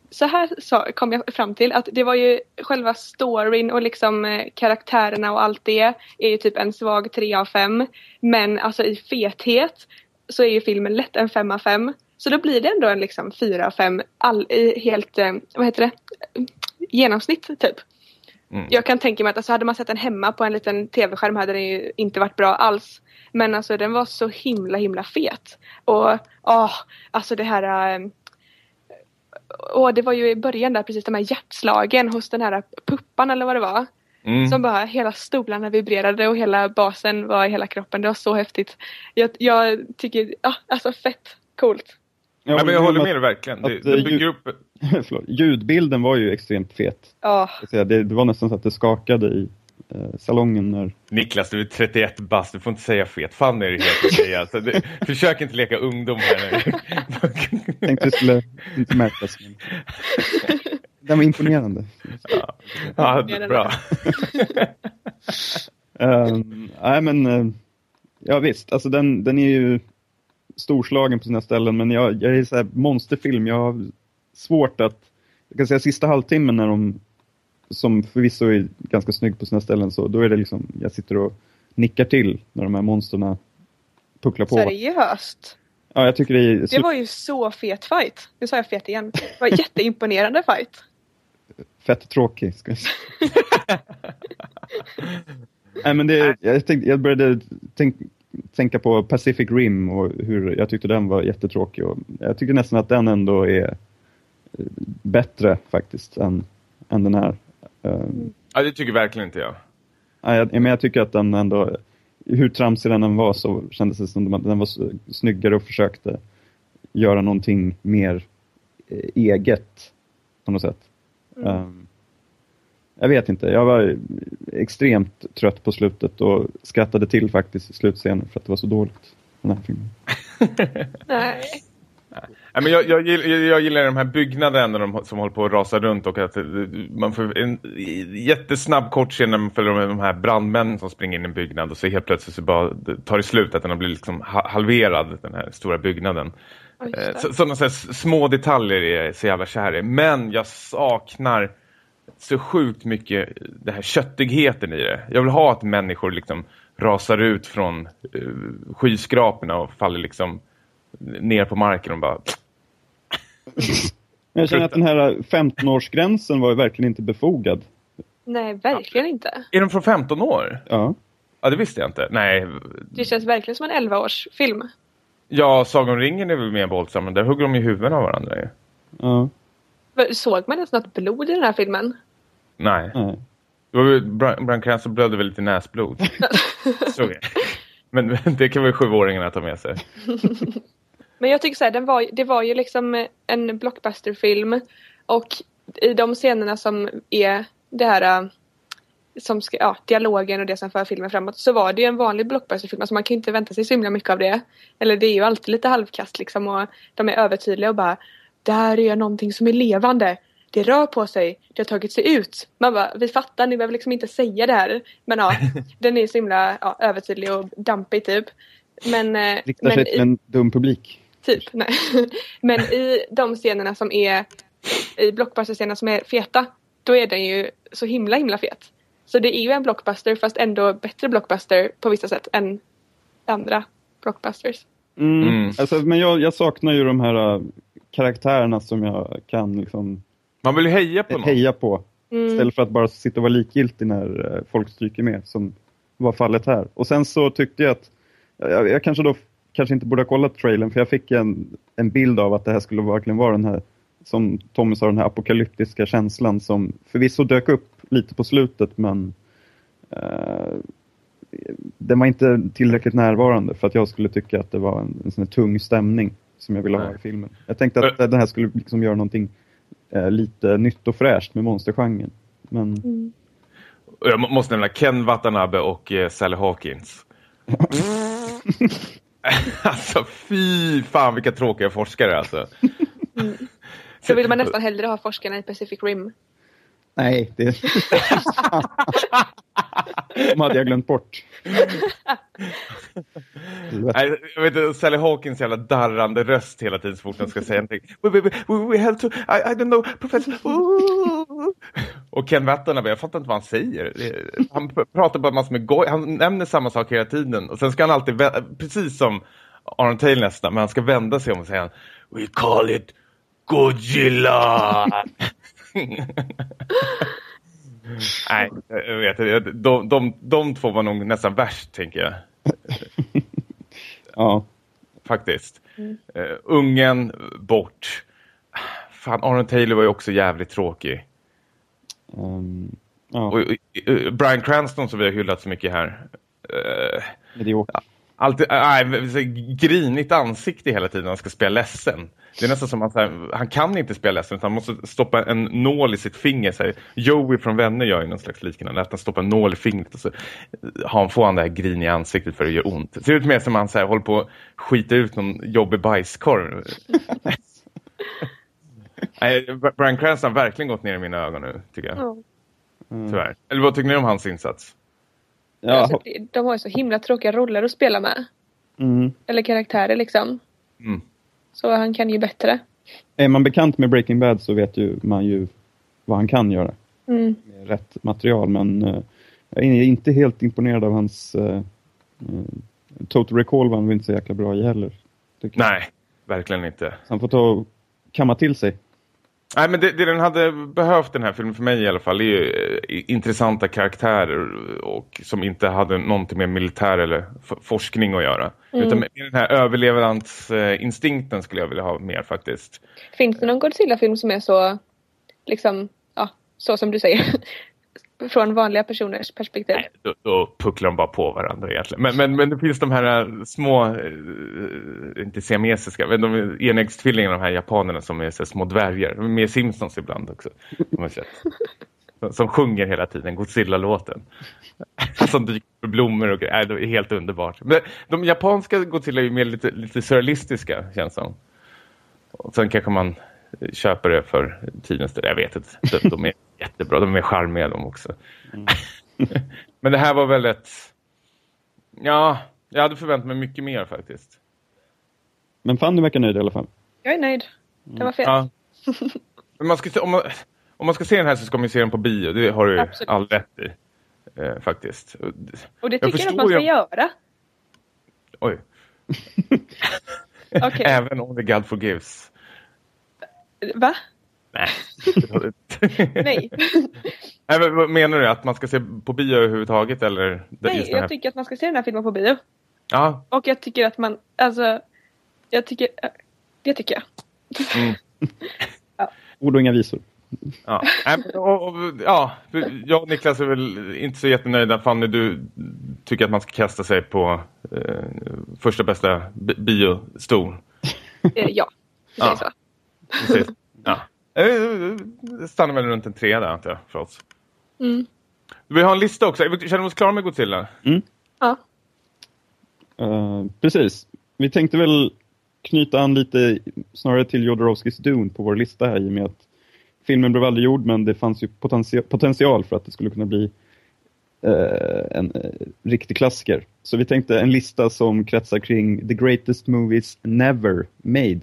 S3: så här så kom jag fram till att det var ju själva storyn och liksom eh, karaktärerna och allt det är ju typ en svag 3 av 5. Men alltså i fethet så är ju filmen lätt en 5 av 5. Så då blir det ändå en liksom 4 av 5 all, i helt, eh, vad heter det, genomsnitt typ. Mm. Jag kan tänka mig att alltså, hade man sett den hemma på en liten tv-skärm hade den ju inte varit bra alls. Men alltså den var så himla himla fet. Och åh, alltså det här äh, och det var ju i början där precis de här hjärtslagen hos den här puppan eller vad det var. Mm. Som bara hela stolarna vibrerade och hela basen var i hela kroppen. Det var så häftigt. Jag, jag tycker, ja, alltså fett coolt.
S1: Ja, men jag håller med dig verkligen. Det, det bygger upp... <laughs>
S2: Ljudbilden var ju extremt fet.
S3: Ja.
S2: Det, det var nästan så att det skakade i eh, salongen när...
S1: Niklas, du är 31 bast, du får inte säga fet. Fan är det helt okej. <laughs> Alltså, det, försök inte leka ungdom här nu.
S2: Tänkte det skulle inte märkas. <laughs> Men... Den var imponerande.
S1: Ja, ja bra.
S2: um, nej men, uh, ja visst, alltså den, den är ju storslagen på sina ställen men jag, jag är så här monsterfilm, jag svårt att, jag kan säga sista halvtimmen när de som förvisso är ganska snygg på sina ställen så då är det liksom, jag sitter och nickar till när de här monsterna pucklar på.
S3: Seriöst?
S2: Ja, jag tycker det är...
S3: Det var ju så fet fight. Nu sa jag fet igen. Det var jätteimponerande fight. <laughs>
S2: Fett tråkig, ska jag säga. <laughs> Nej, men det, jag, tänkte, jag började tänk, tänka på Pacific Rim och hur jag tyckte den var jättetråkig. Och jag tycker nästan att den ändå är bättre faktiskt än, än den här.
S1: Mm. Ja, det tycker verkligen inte jag.
S2: Ja, jag, men jag tycker att den ändå, hur tramsig den än var så kändes det som att den var snyggare och försökte göra någonting mer eh, eget på något sätt. Mm. Um, jag vet inte, jag var extremt trött på slutet och skrattade till faktiskt i slutscenen för att det var så dåligt. Den här filmen. <laughs>
S3: Nej.
S1: Nej, men jag, jag, jag gillar de här byggnaderna de, som håller på att rasa runt och att eh, man får en jättesnabb kort scen när man följer med de här brandmännen som springer in i en byggnad och så helt plötsligt så bara tar det slut att den har blivit liksom halverad, den här stora byggnaden. Eh, så, sådana så små detaljer är jag så jävla kär i. Men jag saknar så sjukt mycket det här köttigheten i det. Jag vill ha att människor liksom rasar ut från uh, skyskraporna och faller liksom ner på marken och bara...
S2: jag känner att den här 15-årsgränsen var ju verkligen inte befogad.
S3: Nej, verkligen inte.
S1: Är den från 15 år?
S2: Ja.
S1: Ja, det visste jag inte. Nej.
S3: Det känns verkligen som en 11-årsfilm.
S1: Ja, Sagan om ringen är väl mer våldsam, men där hugger de i huvuden av varandra.
S2: Ja.
S3: Såg man ens något blod i den här filmen?
S1: Nej. Nej. Brian Cranston blödde väl lite näsblod. <laughs> Så, men <laughs> det kan väl sjuåringarna ta med sig. <laughs>
S3: Men jag tycker så här, den var, det var ju liksom en blockbusterfilm och i de scenerna som är det här som ska, ja, dialogen och det som för filmen framåt så var det ju en vanlig blockbusterfilm. Alltså man kan inte vänta sig så himla mycket av det. Eller det är ju alltid lite halvkast liksom och de är övertydliga och bara där är någonting som är levande. Det rör på sig. Det har tagit sig ut. Man bara, vi fattar, ni behöver liksom inte säga det här. Men ja, <laughs> den är så himla ja, övertydlig och dampig typ. Men, eh,
S2: Riktar sig till en dum publik.
S3: Typ, nej. <laughs> Men i de scenerna som är i blockbuster-scenerna som är feta, då är den ju så himla himla fet. Så det är ju en blockbuster fast ändå bättre blockbuster på vissa sätt än andra blockbusters.
S2: Mm. Mm. Alltså, men jag, jag, saknar ju de här uh, karaktärerna som jag kan liksom...
S1: Man vill heja på
S2: någon. Heja på. Mm. Istället för att bara sitta och vara likgiltig när uh, folk stryker med som var fallet här. Och sen så tyckte jag att jag, jag kanske då kanske inte borde ha kollat trailern för jag fick en, en bild av att det här skulle verkligen vara den här som Tommy sa, den här apokalyptiska känslan som förvisso dök upp lite på slutet men eh, den var inte tillräckligt närvarande för att jag skulle tycka att det var en, en sån tung stämning som jag ville ha i filmen. Jag tänkte att den här skulle liksom göra någonting eh, lite nytt och fräscht med monstergenren. Men... Mm.
S1: Jag måste nämna Ken Watanabe och eh, Sally Hawkins. <laughs> <laughs> <laughs> alltså fy fan vilka tråkiga forskare alltså.
S3: Mm. <laughs> Så vill man nästan hellre ha forskarna i Pacific Rim.
S2: Nej, det <laughs> De hade jag glömt bort.
S1: Nej, jag vet inte, Sally Hawkins jävla darrande röst hela tiden så fort hon ska säga någonting. We, we, we, we have to, I, I don't know, professor. Och Ken Watanabe, jag fattar inte vad han säger. Han pratar bara massor med goj. Han nämner samma sak hela tiden. Och sen ska han alltid, precis som Aron Taylor nästan, men han ska vända sig om och säga We call it Godzilla! <laughs> Nej, jag vet inte. De, de, de två var nog nästan värst, tänker jag.
S2: ja.
S1: Faktiskt. Mm. Uh, ungen bort. Fan, Aaron Taylor var ju också jävligt tråkig. Um, ja. och, uh, Brian Cranston som vi har hyllat så mycket här.
S2: Uh, Mediokert.
S1: Alltid, äh, grinigt ansikte hela tiden när han ska spela ledsen. Det är nästan som att han, han kan inte spela ledsen utan han måste stoppa en nål i sitt finger. Så här. Joey från Vänner gör ju någon slags liknande. Att han stoppar en nål i fingret och så han får han det här grin i ansiktet för att det gör ont. Det ser ut mer som att han så här, håller på att skita ut någon jobbig bajskorv. <laughs> Nej, Brian Cranston har verkligen gått ner i mina ögon nu, tycker jag. Mm. Tyvärr. Eller vad tycker ni om hans insats?
S3: Ja. Alltså, de har ju så himla tråkiga roller att spela med.
S2: Mm.
S3: Eller karaktärer liksom.
S1: Mm.
S3: Så han kan ju bättre.
S2: Är man bekant med Breaking Bad så vet ju man ju vad han kan göra.
S3: Mm.
S2: Med rätt material men uh, jag är inte helt imponerad av hans uh, uh, Total Recall var han inte så jäkla bra i heller.
S1: Nej, verkligen inte. Så
S2: han får ta och kamma till sig.
S1: Nej, men det, det, den hade behövt den här filmen för mig i alla fall är ju eh, intressanta karaktärer och som inte hade någonting med militär eller forskning att göra. Mm. Utan med den här överlevnadsinstinkten skulle jag vilja ha mer faktiskt.
S3: Finns det någon Godzilla-film som är så liksom, ja, så som du säger? Från vanliga personers perspektiv. Nej,
S1: då, då pucklar de bara på varandra egentligen. Men, men, men det finns de här eh, små, eh, inte siamesiska, men de enäggstvillingarna, de här japanerna som är så små dvärgar. De är med Simpsons ibland också. Som, som sjunger hela tiden, Godzilla-låten. <laughs> som dyker med blommor och grejer. Det är helt underbart. Men de japanska Godzilla är ju mer lite, lite surrealistiska, känns som. Och sen kanske man köper det för tidens Jag vet inte. De, de är <laughs> jättebra. De är charmiga de också. Mm. <laughs> Men det här var väldigt... Ja, jag hade förväntat mig mycket mer faktiskt.
S2: Men Fanny verkar nöjd i alla fall.
S3: Jag är nöjd. Det var fel.
S1: Ja. Men man ska, om, man, om man ska se den här så ska man se den på bio. Det har du Absolut. all rätt i. Eh, faktiskt.
S3: Och det tycker jag att man ska jag... göra.
S1: Oj. <laughs> okay. Även om the God forgives.
S3: Va?
S1: Nej. <laughs>
S3: Nej. <laughs>
S1: Nej vad menar du? Att man ska se på bio överhuvudtaget? Eller
S3: Nej, jag tycker att man ska se den här filmen på bio.
S1: Ja.
S3: Och jag tycker att man, alltså, jag tycker, det tycker jag. Mm. <laughs>
S2: ja. Ord och inga visor.
S1: Ja, och, och, ja, jag och Niklas är väl inte så jättenöjda. Fanny, du tycker att man ska kasta sig på eh, första bästa biostol.
S3: Eh, ja, det ja. så.
S1: Precis. Ja. Eh, stannar väl runt en tre där, antar jag, för oss.
S3: Mm.
S1: Vi har en lista också. Känner vi oss klara med Godzilla?
S2: Mm.
S3: Ja.
S2: Uh, precis. Vi tänkte väl knyta an lite snarare till Jodorowskis Dune på vår lista här i och med att filmen blev aldrig gjord men det fanns ju potential för att det skulle kunna bli uh, en uh, riktig klassiker. Så vi tänkte en lista som kretsar kring The Greatest Movies Never Made.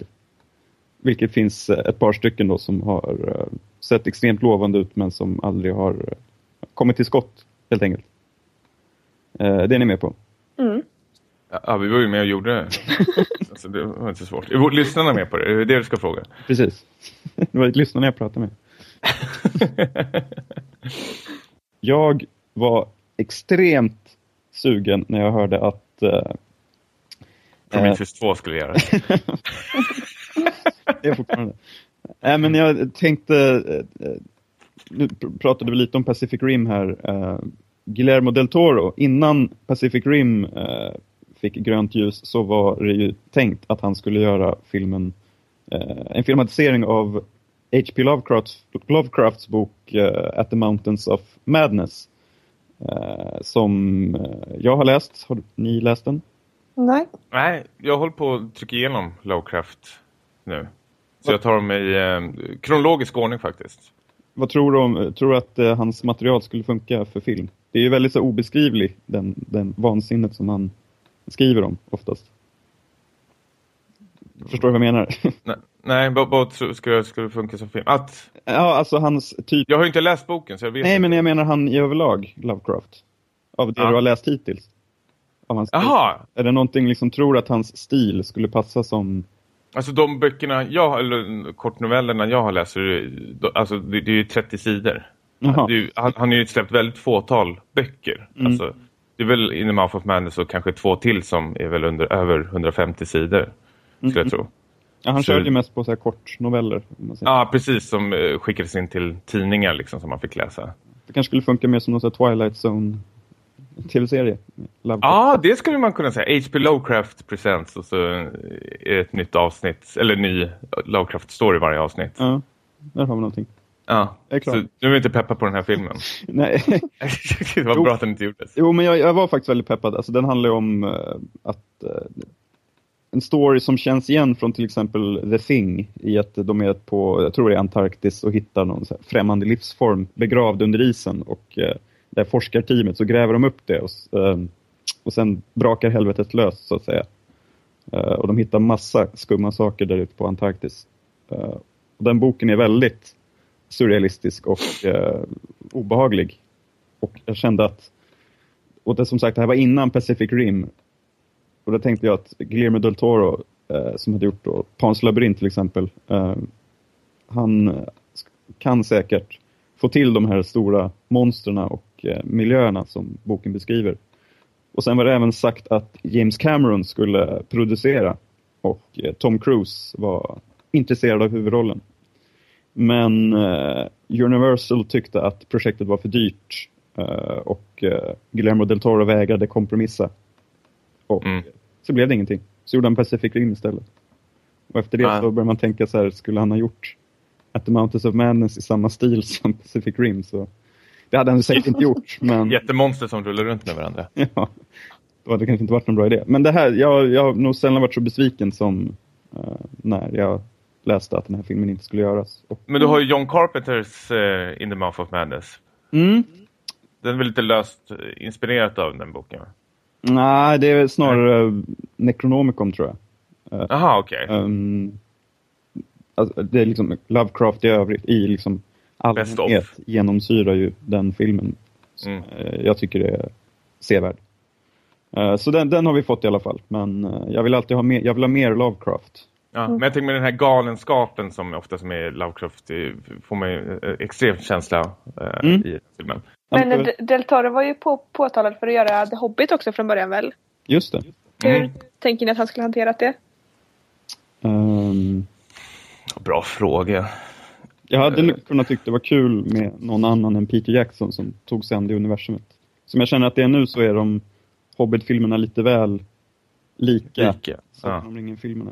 S2: Vilket finns ett par stycken då som har sett extremt lovande ut men som aldrig har kommit till skott helt enkelt. det är ni med på?
S3: Mm.
S1: Ja, vi var ju med och gjorde det. <laughs> alltså, det var inte så svårt. Är lyssnarna med på det? Det är det du ska fråga.
S2: Precis. <laughs> Det var lyssnarna jag pratade med. <laughs> jag var extremt sugen när jag hörde att... Uh,
S1: Prometheus äh, 2 skulle göra det.
S2: Det är fortfarande. Äh, men jag tänkte... Uh, nu pratade vi lite om Pacific Rim här. Uh, Guillermo del Toro, innan Pacific Rim uh, fick grönt ljus så var det ju tänkt att han skulle göra filmen eh, en filmatisering av H.P. Lovecrafts, Lovecrafts bok eh, At the Mountains of Madness eh, som eh, jag har läst. Har ni läst den?
S3: Nej.
S1: Nej, jag håller på att trycka igenom Lovecraft nu. Så jag tar dem i eh, kronologisk ordning faktiskt.
S2: Vad tror du om, tror du att eh, hans material skulle funka för film? Det är ju väldigt så obeskrivlig den, den vansinnet som han skriver om oftast. Förstår du vad jag menar? <laughs>
S1: Nej, nej vad ska det funka som film? Att...
S2: Ja, alltså hans typ...
S1: Jag har ju inte läst boken så jag vet
S2: Nej,
S1: inte.
S2: men jag menar han i överlag, Lovecraft. Av det ja. du har läst hittills.
S1: Av hans Jaha!
S2: Är det någonting liksom, tror att hans stil skulle passa som...
S1: Alltså de böckerna, jag, eller kortnovellerna jag har läst, alltså det, det är ju 30 sidor. Ju, han, han har ju släppt väldigt fåtal böcker. Mm. Alltså, det är väl In the Mouth of Madness och kanske två till som är väl under över 150 sidor, skulle mm. jag tro.
S2: Ja, han så... körde ju mest på så här kortnoveller.
S1: Ja, precis. Som uh, skickades in till tidningar liksom, som man fick läsa.
S2: Det kanske skulle funka mer som någon Twilight Zone tv-serie.
S1: Ja, det skulle man kunna säga. H.P. Lovecraft Presents och så är det ett nytt avsnitt, eller ny Lovecraft-story varje avsnitt.
S2: Ja, där har vi någonting.
S1: Ja, så du är inte peppad på den här filmen? <laughs>
S2: Nej.
S1: det var jo, bra att den inte gjordes.
S2: Jo, men jag, jag, var faktiskt väldigt peppad. Alltså, den handlar om uh, att uh, en story som känns igen från till exempel The Thing i att de är på, jag tror det är Antarktis och hittar någon så främmande livsform begravd under isen och uh, det här forskarteamet så gräver de upp det och, ehm, och sen brakar helvetet löst så att säga. Eh, och de hittar massa skumma saker där ute på Antarktis. Eh, och den boken är väldigt surrealistisk och eh, obehaglig. Och jag kände att, och det som sagt, det här var innan Pacific Rim. Och då tänkte jag att Guillermo del Toro, eh, som hade gjort då, Pans labyrint till exempel, eh, han kan säkert få till de här stora monstren och eh, miljöerna som boken beskriver. Och sen var det även sagt att James Cameron skulle producera och eh, Tom Cruise var intresserad av huvudrollen. Men uh, Universal tyckte att projektet var för dyrt och Guillermo del Toro vägrade kompromissa. Och mm. så blev det ingenting. Så gjorde han Pacific Rim istället. Och efter det ah. så började man tänka så här, skulle han ha gjort At the Mountains of Madness i samma stil som Pacific Rim så det hade han säkert inte gjort. <laughs> Men...
S1: Jättemonster som rullar runt med varandra. <laughs>
S2: ja, då hade det kanske inte varit någon bra idé. Men det här, jag, jag har nog sällan varit så besviken som uh, när jag läste att den här filmen inte skulle göras. Och,
S1: Men du har ju John Carpenters eh, In the Mouth of Madness.
S2: mm,
S1: Den är väl lite löst eh, inspirerat av den boken?
S2: nej, det är snarare uh, Necronomicon tror jag.
S1: Jaha, okej.
S2: Um, alltså, det är liksom Lovecraft i övrigt i liksom allmänhet genomsyrar ju den filmen. Så,
S1: Mm.
S2: eh, jag tycker det är sevärd. Eh, så den, den har vi fått i alla fall. Men eh, jag vill alltid ha mer, jag vill ha mer Lovecraft.
S1: Ja, men jag tänker med den här galenskapen som ofta som är Lovecraft får man ju extremt känsla eh,
S2: Mm.
S1: i filmen.
S3: Men Del Toro var ju på, påtalad för att göra The Hobbit också från början väl?
S2: Just det.
S3: Hur
S1: Mm.
S3: tänker ni att han skulle hanterat det?
S2: Ehm,
S1: Bra fråga.
S2: Jag hade nog kunnat tycka det var kul med någon annan än Peter Jackson som tog sig an det universumet. Som jag känner att det är nu så är de Hobbit-filmerna lite väl lika.
S1: Lika. Ja.
S2: om ringen-filmerna.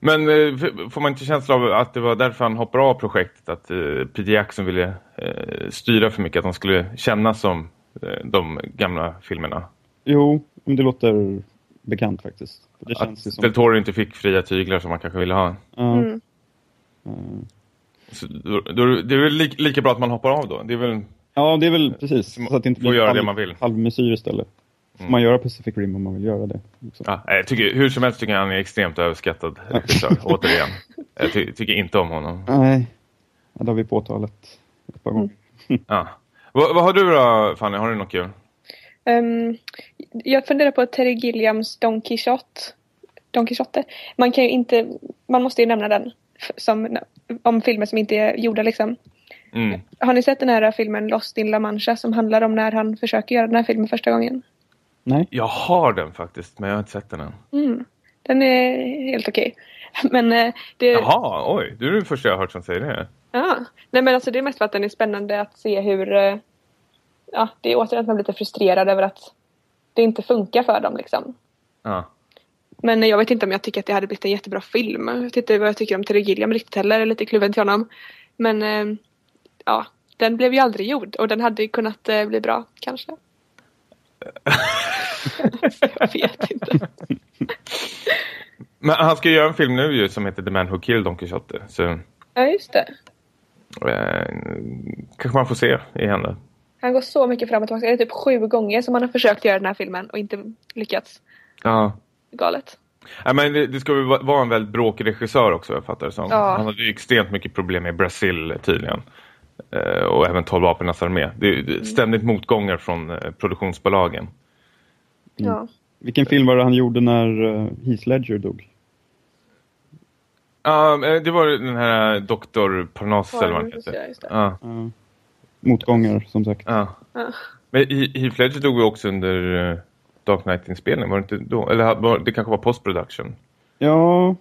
S1: Men eh, får man inte känsla av att det var därför han hoppade av projektet? Att eh, Peter Jackson ville eh, styra för mycket? Att han skulle känna som de gamla filmerna?
S2: Jo, det låter bekant faktiskt. För Det känns ju
S1: Att
S2: som...
S1: Del Toro inte fick fria tyglar som man kanske ville ha.
S2: Ja,
S3: Mm.
S2: Eh,
S1: Så, då, då, det är väl li, lika bra att man hoppar av då? Det är väl...
S2: ja, det är väl precis. Så att det inte blir
S1: göra
S2: halv,
S1: det man vill.
S2: halvmesyr istället. Får
S1: Mm.
S2: man göra Pacific Rim om man vill göra det. Liksom.
S1: Ja, jag tycker, hur som helst tycker jag han är extremt överskattad regissör, återigen. Jag ty, tycker inte om honom.
S2: Nej, ja, det har vi påtalat ett par gånger.
S1: Ja. Vad, vad har du då, Fanny? Har du något kul?
S3: Ehm, jag funderar på Terry Gilliams Don Quixote. Don Quixote. Man kan ju inte, man måste ju nämna den. Som, om filmer som inte är gjorda liksom.
S1: Mm.
S3: Har ni sett den här filmen Lost in La Mancha som handlar om när han försöker göra den här filmen första gången?
S2: Nej?
S1: Jag har den faktiskt, men jag har inte sett den än.
S3: Mm. Den är helt okej. <laughs> Men eh, det...
S1: Jaha, oj. Du är den första jag har hört som säger det.
S3: Ja. Nej men alltså det är mest för att den är spännande att se hur... eh, Ja, det är återigen att man blir lite frustrerad över att det inte funkar för dem liksom.
S1: Ja.
S3: Men jag vet inte om jag tycker att det hade blivit en jättebra film. Jag vet inte vad jag tycker om Terry Gilliam riktigt heller. Är lite kluven till honom. Men eh, ja, den blev ju aldrig gjord och den hade ju kunnat eh, bli bra kanske. <laughs> jag vet inte. <laughs>
S1: Men han ska göra en film nu ju som heter The Man Who Killed Don Quixote. Så
S3: Ja, just det.
S1: eh, kanske man får se i henne.
S3: Han går så mycket fram och tillbaka. Det är typ sju gånger som han har försökt göra den här filmen och inte lyckats.
S1: Ja.
S3: Galet.
S1: Ja, men det, det ska väl va- vara en väldigt bråkig regissör också, jag fattar det som.
S3: Ja.
S1: Han hade ju extremt mycket problem med Brasil tydligen. Eh, och även 12 vapenas armé. Det är är ständigt motgångar från eh, produktionsbolagen.
S3: Ja.
S2: Vilken film var det han gjorde när uh, Heath Ledger dog?
S1: Ja, eh, det var den här Dr. Parnas eller vad han heter. Ja,
S2: Ja. motgångar, som sagt.
S1: ja.
S3: Ja.
S1: Men He- Heath Ledger dog ju också under eh, Dark Knight-inspelningen, var det inte då? Eller var- det kanske var post-production?
S2: Ja,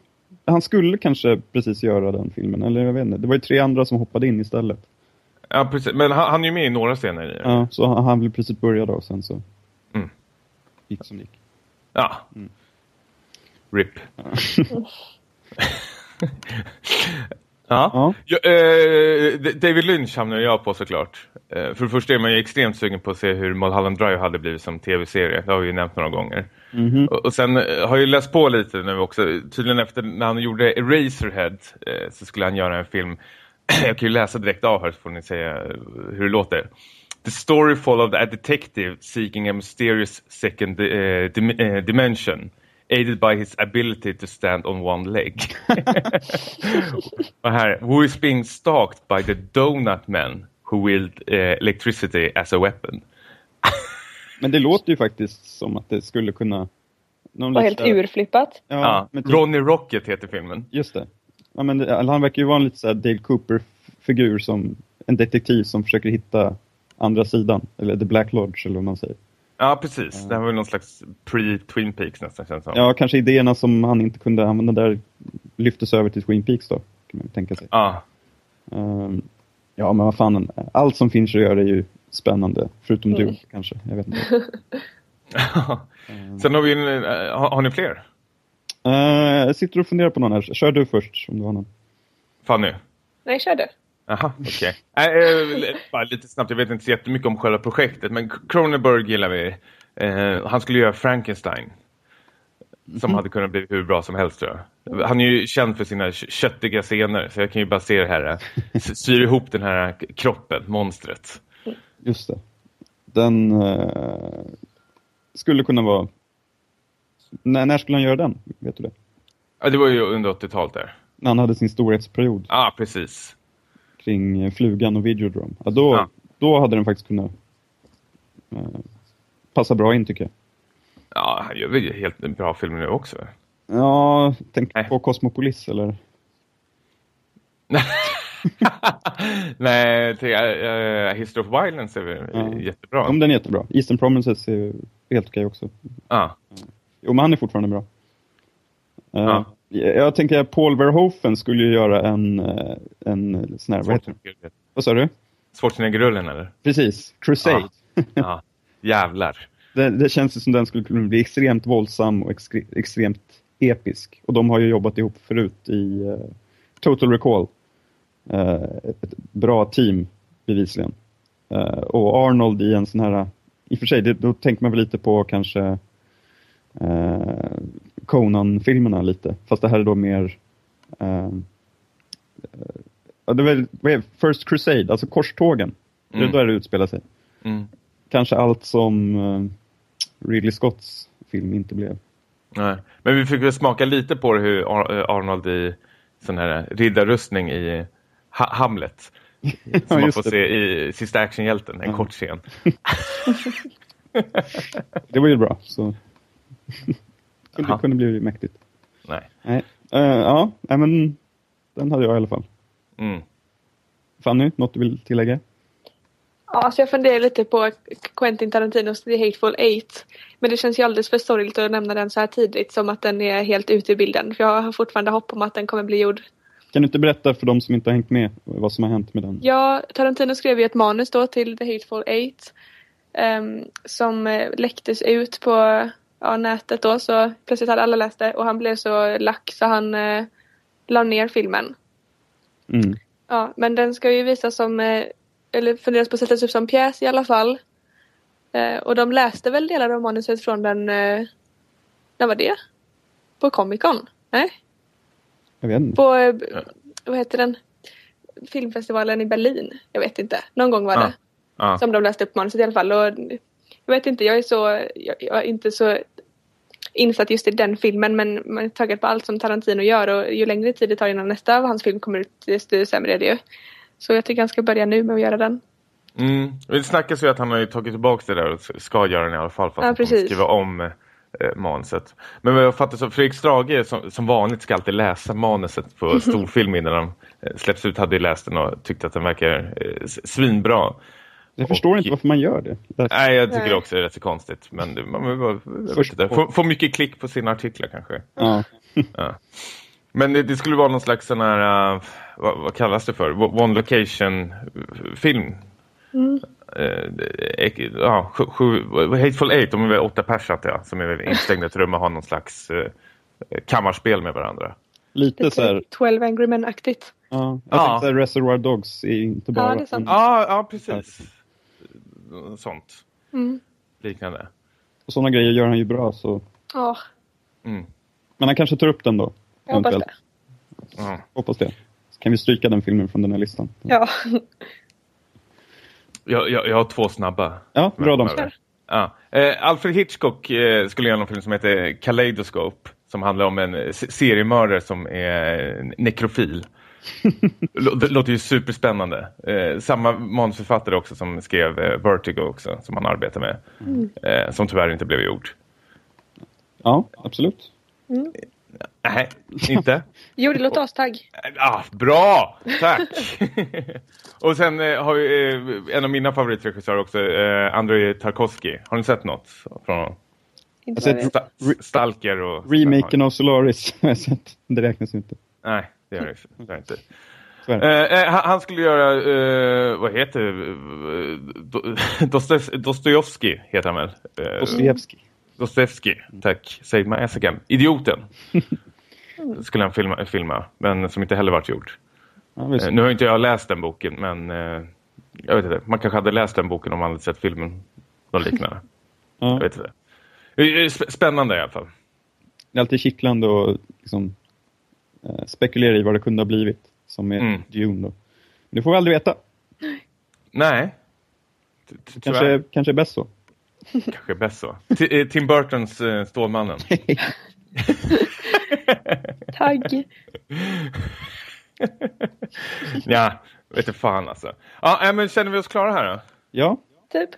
S2: han skulle kanske precis göra den filmen, eller jag vet inte. Det var ju tre andra som hoppade in istället.
S1: Ja, precis. Men han, han är ju med i några scener i.
S2: Ja, så han, han blev precis började och sen så
S1: Mm.
S2: gick som gick.
S1: Ja. RIP. ja. <laughs> <laughs> <laughs>
S2: Ja.
S1: Ja, eh, David Lynch hamnar jag på såklart. Eh, för det första är man ju extremt sugen på att se hur Mulholland Drive hade blivit som tv-serie. Det har vi ju nämnt några gånger.
S2: Mhm.
S1: Och, och sen eh, har jag läst på lite nu också. Tydligen efter när han gjorde Eraserhead så skulle han göra en film. <clears throat> jag kan ju läsa direkt av här så får ni säga hur det låter. The story followed a detective seeking a mysterious second dim- dimension. Aided by his ability to stand on one leg. Och här, who is being stalked by the donut men who wield eh, electricity as a weapon.
S2: Men det låter ju faktiskt som att det skulle kunna... Någon
S3: Var helt
S2: lite-
S3: urflippat.
S2: Ja,
S1: Ja,
S2: typ,
S1: Ronnie Rocket heter filmen.
S2: just det. Ja, men det, han verkar ju vara en lite så här Dale Cooper-figur som en detektiv som försöker hitta andra sidan. Eller The Black Lodge eller vad man säger.
S1: Ja, precis. Det här var ju någon slags pre-Twin Peaks nästan känns det som.
S2: Ja, kanske idéerna som han inte kunde använda där lyftes över till Twin Peaks då. Kan man tänka sig.
S1: Ja.
S2: Ehm, ja, men vad fan. Allt som Fincher gör är ju spännande. Förutom
S3: Mm.
S2: du kanske. Jag vet inte. <laughs> <laughs>
S1: Sen har vi en, eh, har, har ni fler?
S2: Uh, jag sitter och funderar på någon här. Kör du först om du har någon.
S1: Fanny?
S3: Nej, kör du.
S1: Jaha, <laughs> okej. Okay. bara lite snabbt, jag vet inte så jättemycket om själva projektet, men Cronenberg gillar vi. Eh, han skulle göra Frankenstein. som hade kunnat bli hur bra som helst tror jag. Han är ju känd för sina kö- köttiga scener så jag kan ju bara se det här. eh, <laughs> Syr ihop den här kroppen, monstret.
S2: Just det. Den eh, skulle kunna vara... När, när skulle han göra den? Vet du det?
S1: Ja, det var ju under 80-talet där.
S2: När han hade sin storhetsperiod
S1: Ja, precis.
S2: Kring eh, Flugan och Videodrome. Ja, då,
S1: Ja.
S2: då hade den faktiskt kunnat eh, passa bra in tycker jag.
S1: Ja, han gör väl helt bra film nu också.
S2: Ja, tänk
S1: Nej.
S2: på Cosmopolis eller? <laughs>
S1: Nej, till, uh, History of Violence är
S2: Ja.
S1: jättebra.
S2: Om den är jättebra. Eastern Promises är helt okej också.
S1: Ja.
S2: Jo, men han är fortfarande bra. Eh,
S1: Ja.
S2: Jag tänker att Paul Verhoeven skulle ju göra en, eh, en sån här, vad heter det? Vad sa du?
S1: Schwarzenegger-rullen eller?
S2: Precis, Crusade.
S1: Ja, jävlar.
S2: Det, det känns som den skulle kunna bli extremt våldsam och extre, extremt episk. Och de har ju jobbat ihop förut i eh, Total Recall. Eh, ett, ett bra team, bevisligen. Eh, och Arnold i en sån här... I och för sig, det, då tänker man väl lite på kanske Conan-filmerna lite. Fast det här är då mer... Eh, eh, ja, det väl, vad är? First Crusade, alltså korstågen. Det är
S1: Mm.
S2: där det utspelar sig
S1: Mm.
S2: kanske allt som uh, Ridley Scotts film inte blev.
S1: Nej. Men vi fick väl smaka lite på hur eh, Arnold i sån här riddarrustning i ha Hamlet. <laughs> Som man
S2: just
S1: får
S2: det.
S1: se i Sista actionhjälten, en
S2: Ja.
S1: kort scen. <laughs> <laughs>
S2: Det var ju bra. Så. Kunde,
S1: Jaha.
S2: kunde bli mäktigt.
S1: Nej.
S2: Nej. Eh, ja, men den hade jag i alla fall.
S1: Mm.
S2: Fanny, något du vill tillägga?
S3: Ja, alltså jag funderar lite på Quentin Tarantinos The Hateful Eight. Men det känns ju alldeles för sorgligt att nämna den så här tidigt som att den är helt ute ur bilden. För jag har fortfarande hopp om att den kommer bli gjord.
S2: Kan du inte berätta för de som inte har hängt med vad som har hänt med den?
S3: Ja, Tarantino skrev ju ett manus då till The Hateful Eight. ehm, som eh, läcktes ut på ja, nätet då så plötsligt hade alla läst det och han blev så lack så han eh, la ner filmen.
S2: Mm.
S3: Ja, men den ska ju visas som, eh, eller funderas på att sättas upp som pjäs i alla fall. Eh, och de läste väl delar av manuset från den, eh, när var det? På Comic Con? Nej?
S2: Jag vet inte.
S3: På, eh, vad heter den? Filmfestivalen i Berlin? Jag vet inte. Någon gång var
S1: Ja.
S3: det.
S1: Ja.
S3: Som de läste upp manuset i alla fall. Och jag vet inte, jag är så, jag, jag är inte så insatt just i den filmen men man är taggad på allt som Tarantino gör och ju längre tid det tar innan nästa av hans film kommer ut desto sämre är det ju. Så jag tycker han ska börja nu med att göra den.
S1: Mm. Det snackas ju att han har tagit tillbaka det där och ska göra den i alla fall fast
S3: Ja,
S1: han kommer skriva om eh, manuset. Men vad jag fattar så Fredrik Strage som, som vanligt ska alltid läsa manuset på <laughs> storfilm innan de eh, släpps ut hade ju läst den och tyckte att den verkar eh, svinbra.
S2: Jag förstår
S1: Och-
S2: inte varför man gör det. det
S1: Nej, jag tycker
S3: Nej.
S1: det också är rätt så konstigt. Men det- man vill bara, jag vet
S2: Först-
S1: inte, få, få mycket klick på sina artiklar kanske.
S2: ja. <laughs>
S1: Ja. Men det, det skulle vara någon slags sån här, uh, vad, vad kallas det för? One location film. Eh, det- ja, sju, sju, Hateful Eight, de är väl åtta pers jag, som är väl instängda i ett rum och har någon slags eh, kammarspel med varandra.
S2: Lite så här,
S3: 12 Angry Men-aktigt.
S2: ja. Jag
S1: Ja.
S2: tänkte Reservoir Dogs är inte bara...
S3: det är sant.
S1: Ja, ja precis. Sånt
S3: Mm.
S1: liknande.
S2: Och sådana grejer gör han ju bra så...
S3: Ja,
S1: Mm.
S2: Men han kanske tar upp den då.
S3: jag hoppas
S2: eventuellt.
S3: det.
S1: Ja.
S2: Hoppas det. Så kan vi stryka den filmen från den här listan.
S3: Ja.
S1: Jag, jag, jag har två snabba.
S2: Ja, bra de.
S1: Ja. Eh, Alfred Hitchcock eh, skulle göra en film som heter Kaleidoscope som handlar om en se- seriemördare som är eh, nekrofil. Det låter ju superspännande. Eh, samma manusförfattare också som skrev eh, Vertigo också, som han arbetar med. Eh, som tyvärr inte blev gjord.
S2: Ja, absolut.
S1: Nej, inte? <laughs>
S3: Jo, det låter astagg.
S1: Ah, bra! Tack! <laughs> och sen eh, har vi eh, en av mina favoritregissörer också, eh, Andrei Tarkovsky. Har ni sett något från honom?
S3: Inte
S2: Jag har sett
S1: Stalker och...
S2: Remaken av Solaris <laughs> har jag sett. Det räknas inte.
S1: Nej, det det det gör det inte. Eh, eh, han skulle göra, eh, vad heter det? Eh, <laughs> Dostoj- Dostojevskij heter han väl? Eh,
S2: Dostojevskij.
S1: Dostojevskij, tack. My ass again. Idioten. <laughs> skulle han filma, filma, men som inte heller varit gjort.
S2: Ja.
S1: Eh, nu har inte jag läst den boken, men eh, jag vet inte. Man kanske hade läst den boken om man hade sett filmen. Något liknande. <laughs> jag
S2: Ja.
S1: vet inte. Sp- Spännande i alla fall.
S2: det är alltid kittlande att liksom, eh, spekulera i vad det kunde ha blivit. Som med
S1: Mm.
S2: Dune då. Men det får vi aldrig veta.
S1: Nej. T-
S2: Kanske, kanske är bäst så.
S1: Kanske är bäst så. T- eh, Tim Burtons eh, Stålmannen. <laughs>
S3: Tagg. <laughs>
S1: ja, vet du fan alltså. Ja, äh, men känner vi oss klara här då?
S2: Ja,
S3: Typ.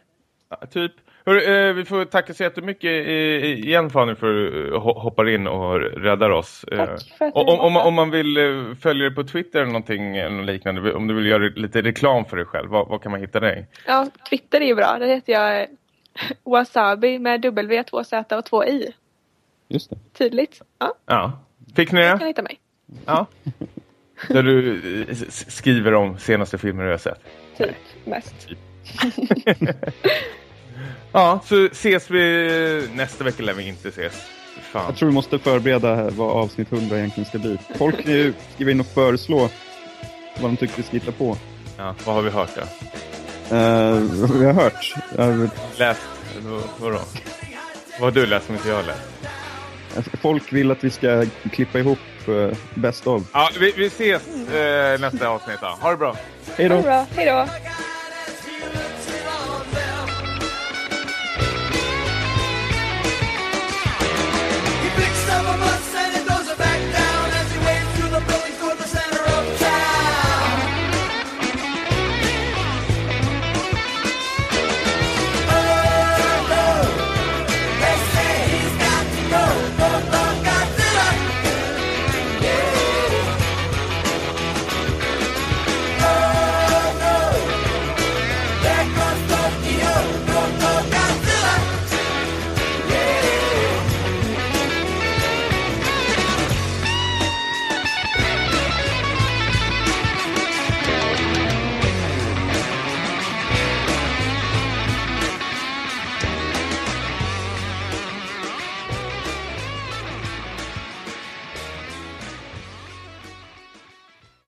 S1: Ja, typ. Hör, eh, vi får tacka så jättemycket eh, igen Fanny för att du ho- hoppar in och räddar oss. Eh,
S3: Tack för att
S1: och,
S3: du
S1: om, om, om man vill eh, följa dig på Twitter eller någonting eller något liknande, om du vill göra lite reklam för dig själv, var, var kan man hitta dig?
S3: Ja, Twitter är ju bra. Där heter jag eh, Wasabi med W, 2 Z och 2 I.
S2: just det.
S3: Tydligt. Ja,
S1: Ja. Fick ni
S3: kan
S1: det?
S3: ni hitta mig.
S1: Ja. <laughs> Där du eh, skriver om senaste filmer du har sett.
S3: Typ mest. <laughs> <laughs>
S1: Ja, så ses vi nästa vecka lär vi inte ses. Fan.
S2: Jag tror vi måste förbereda vad avsnitt 100 egentligen ska bli. Folk kan ju skriva in och föreslå vad de tycker vi ska hitta på.
S1: Ja, vad har vi hört då?
S2: Uh, vi har hört. Uh,
S1: Läst? Eller vad- Vadå? Vad har du läst som inte jag har läst?
S2: folk vill att vi ska klippa ihop uh, bäst av.
S1: Ja, vi, vi ses eh, nästa avsnitt då. Ha det bra!
S2: Hej
S3: Ha
S2: då!
S3: det bra. Hej då.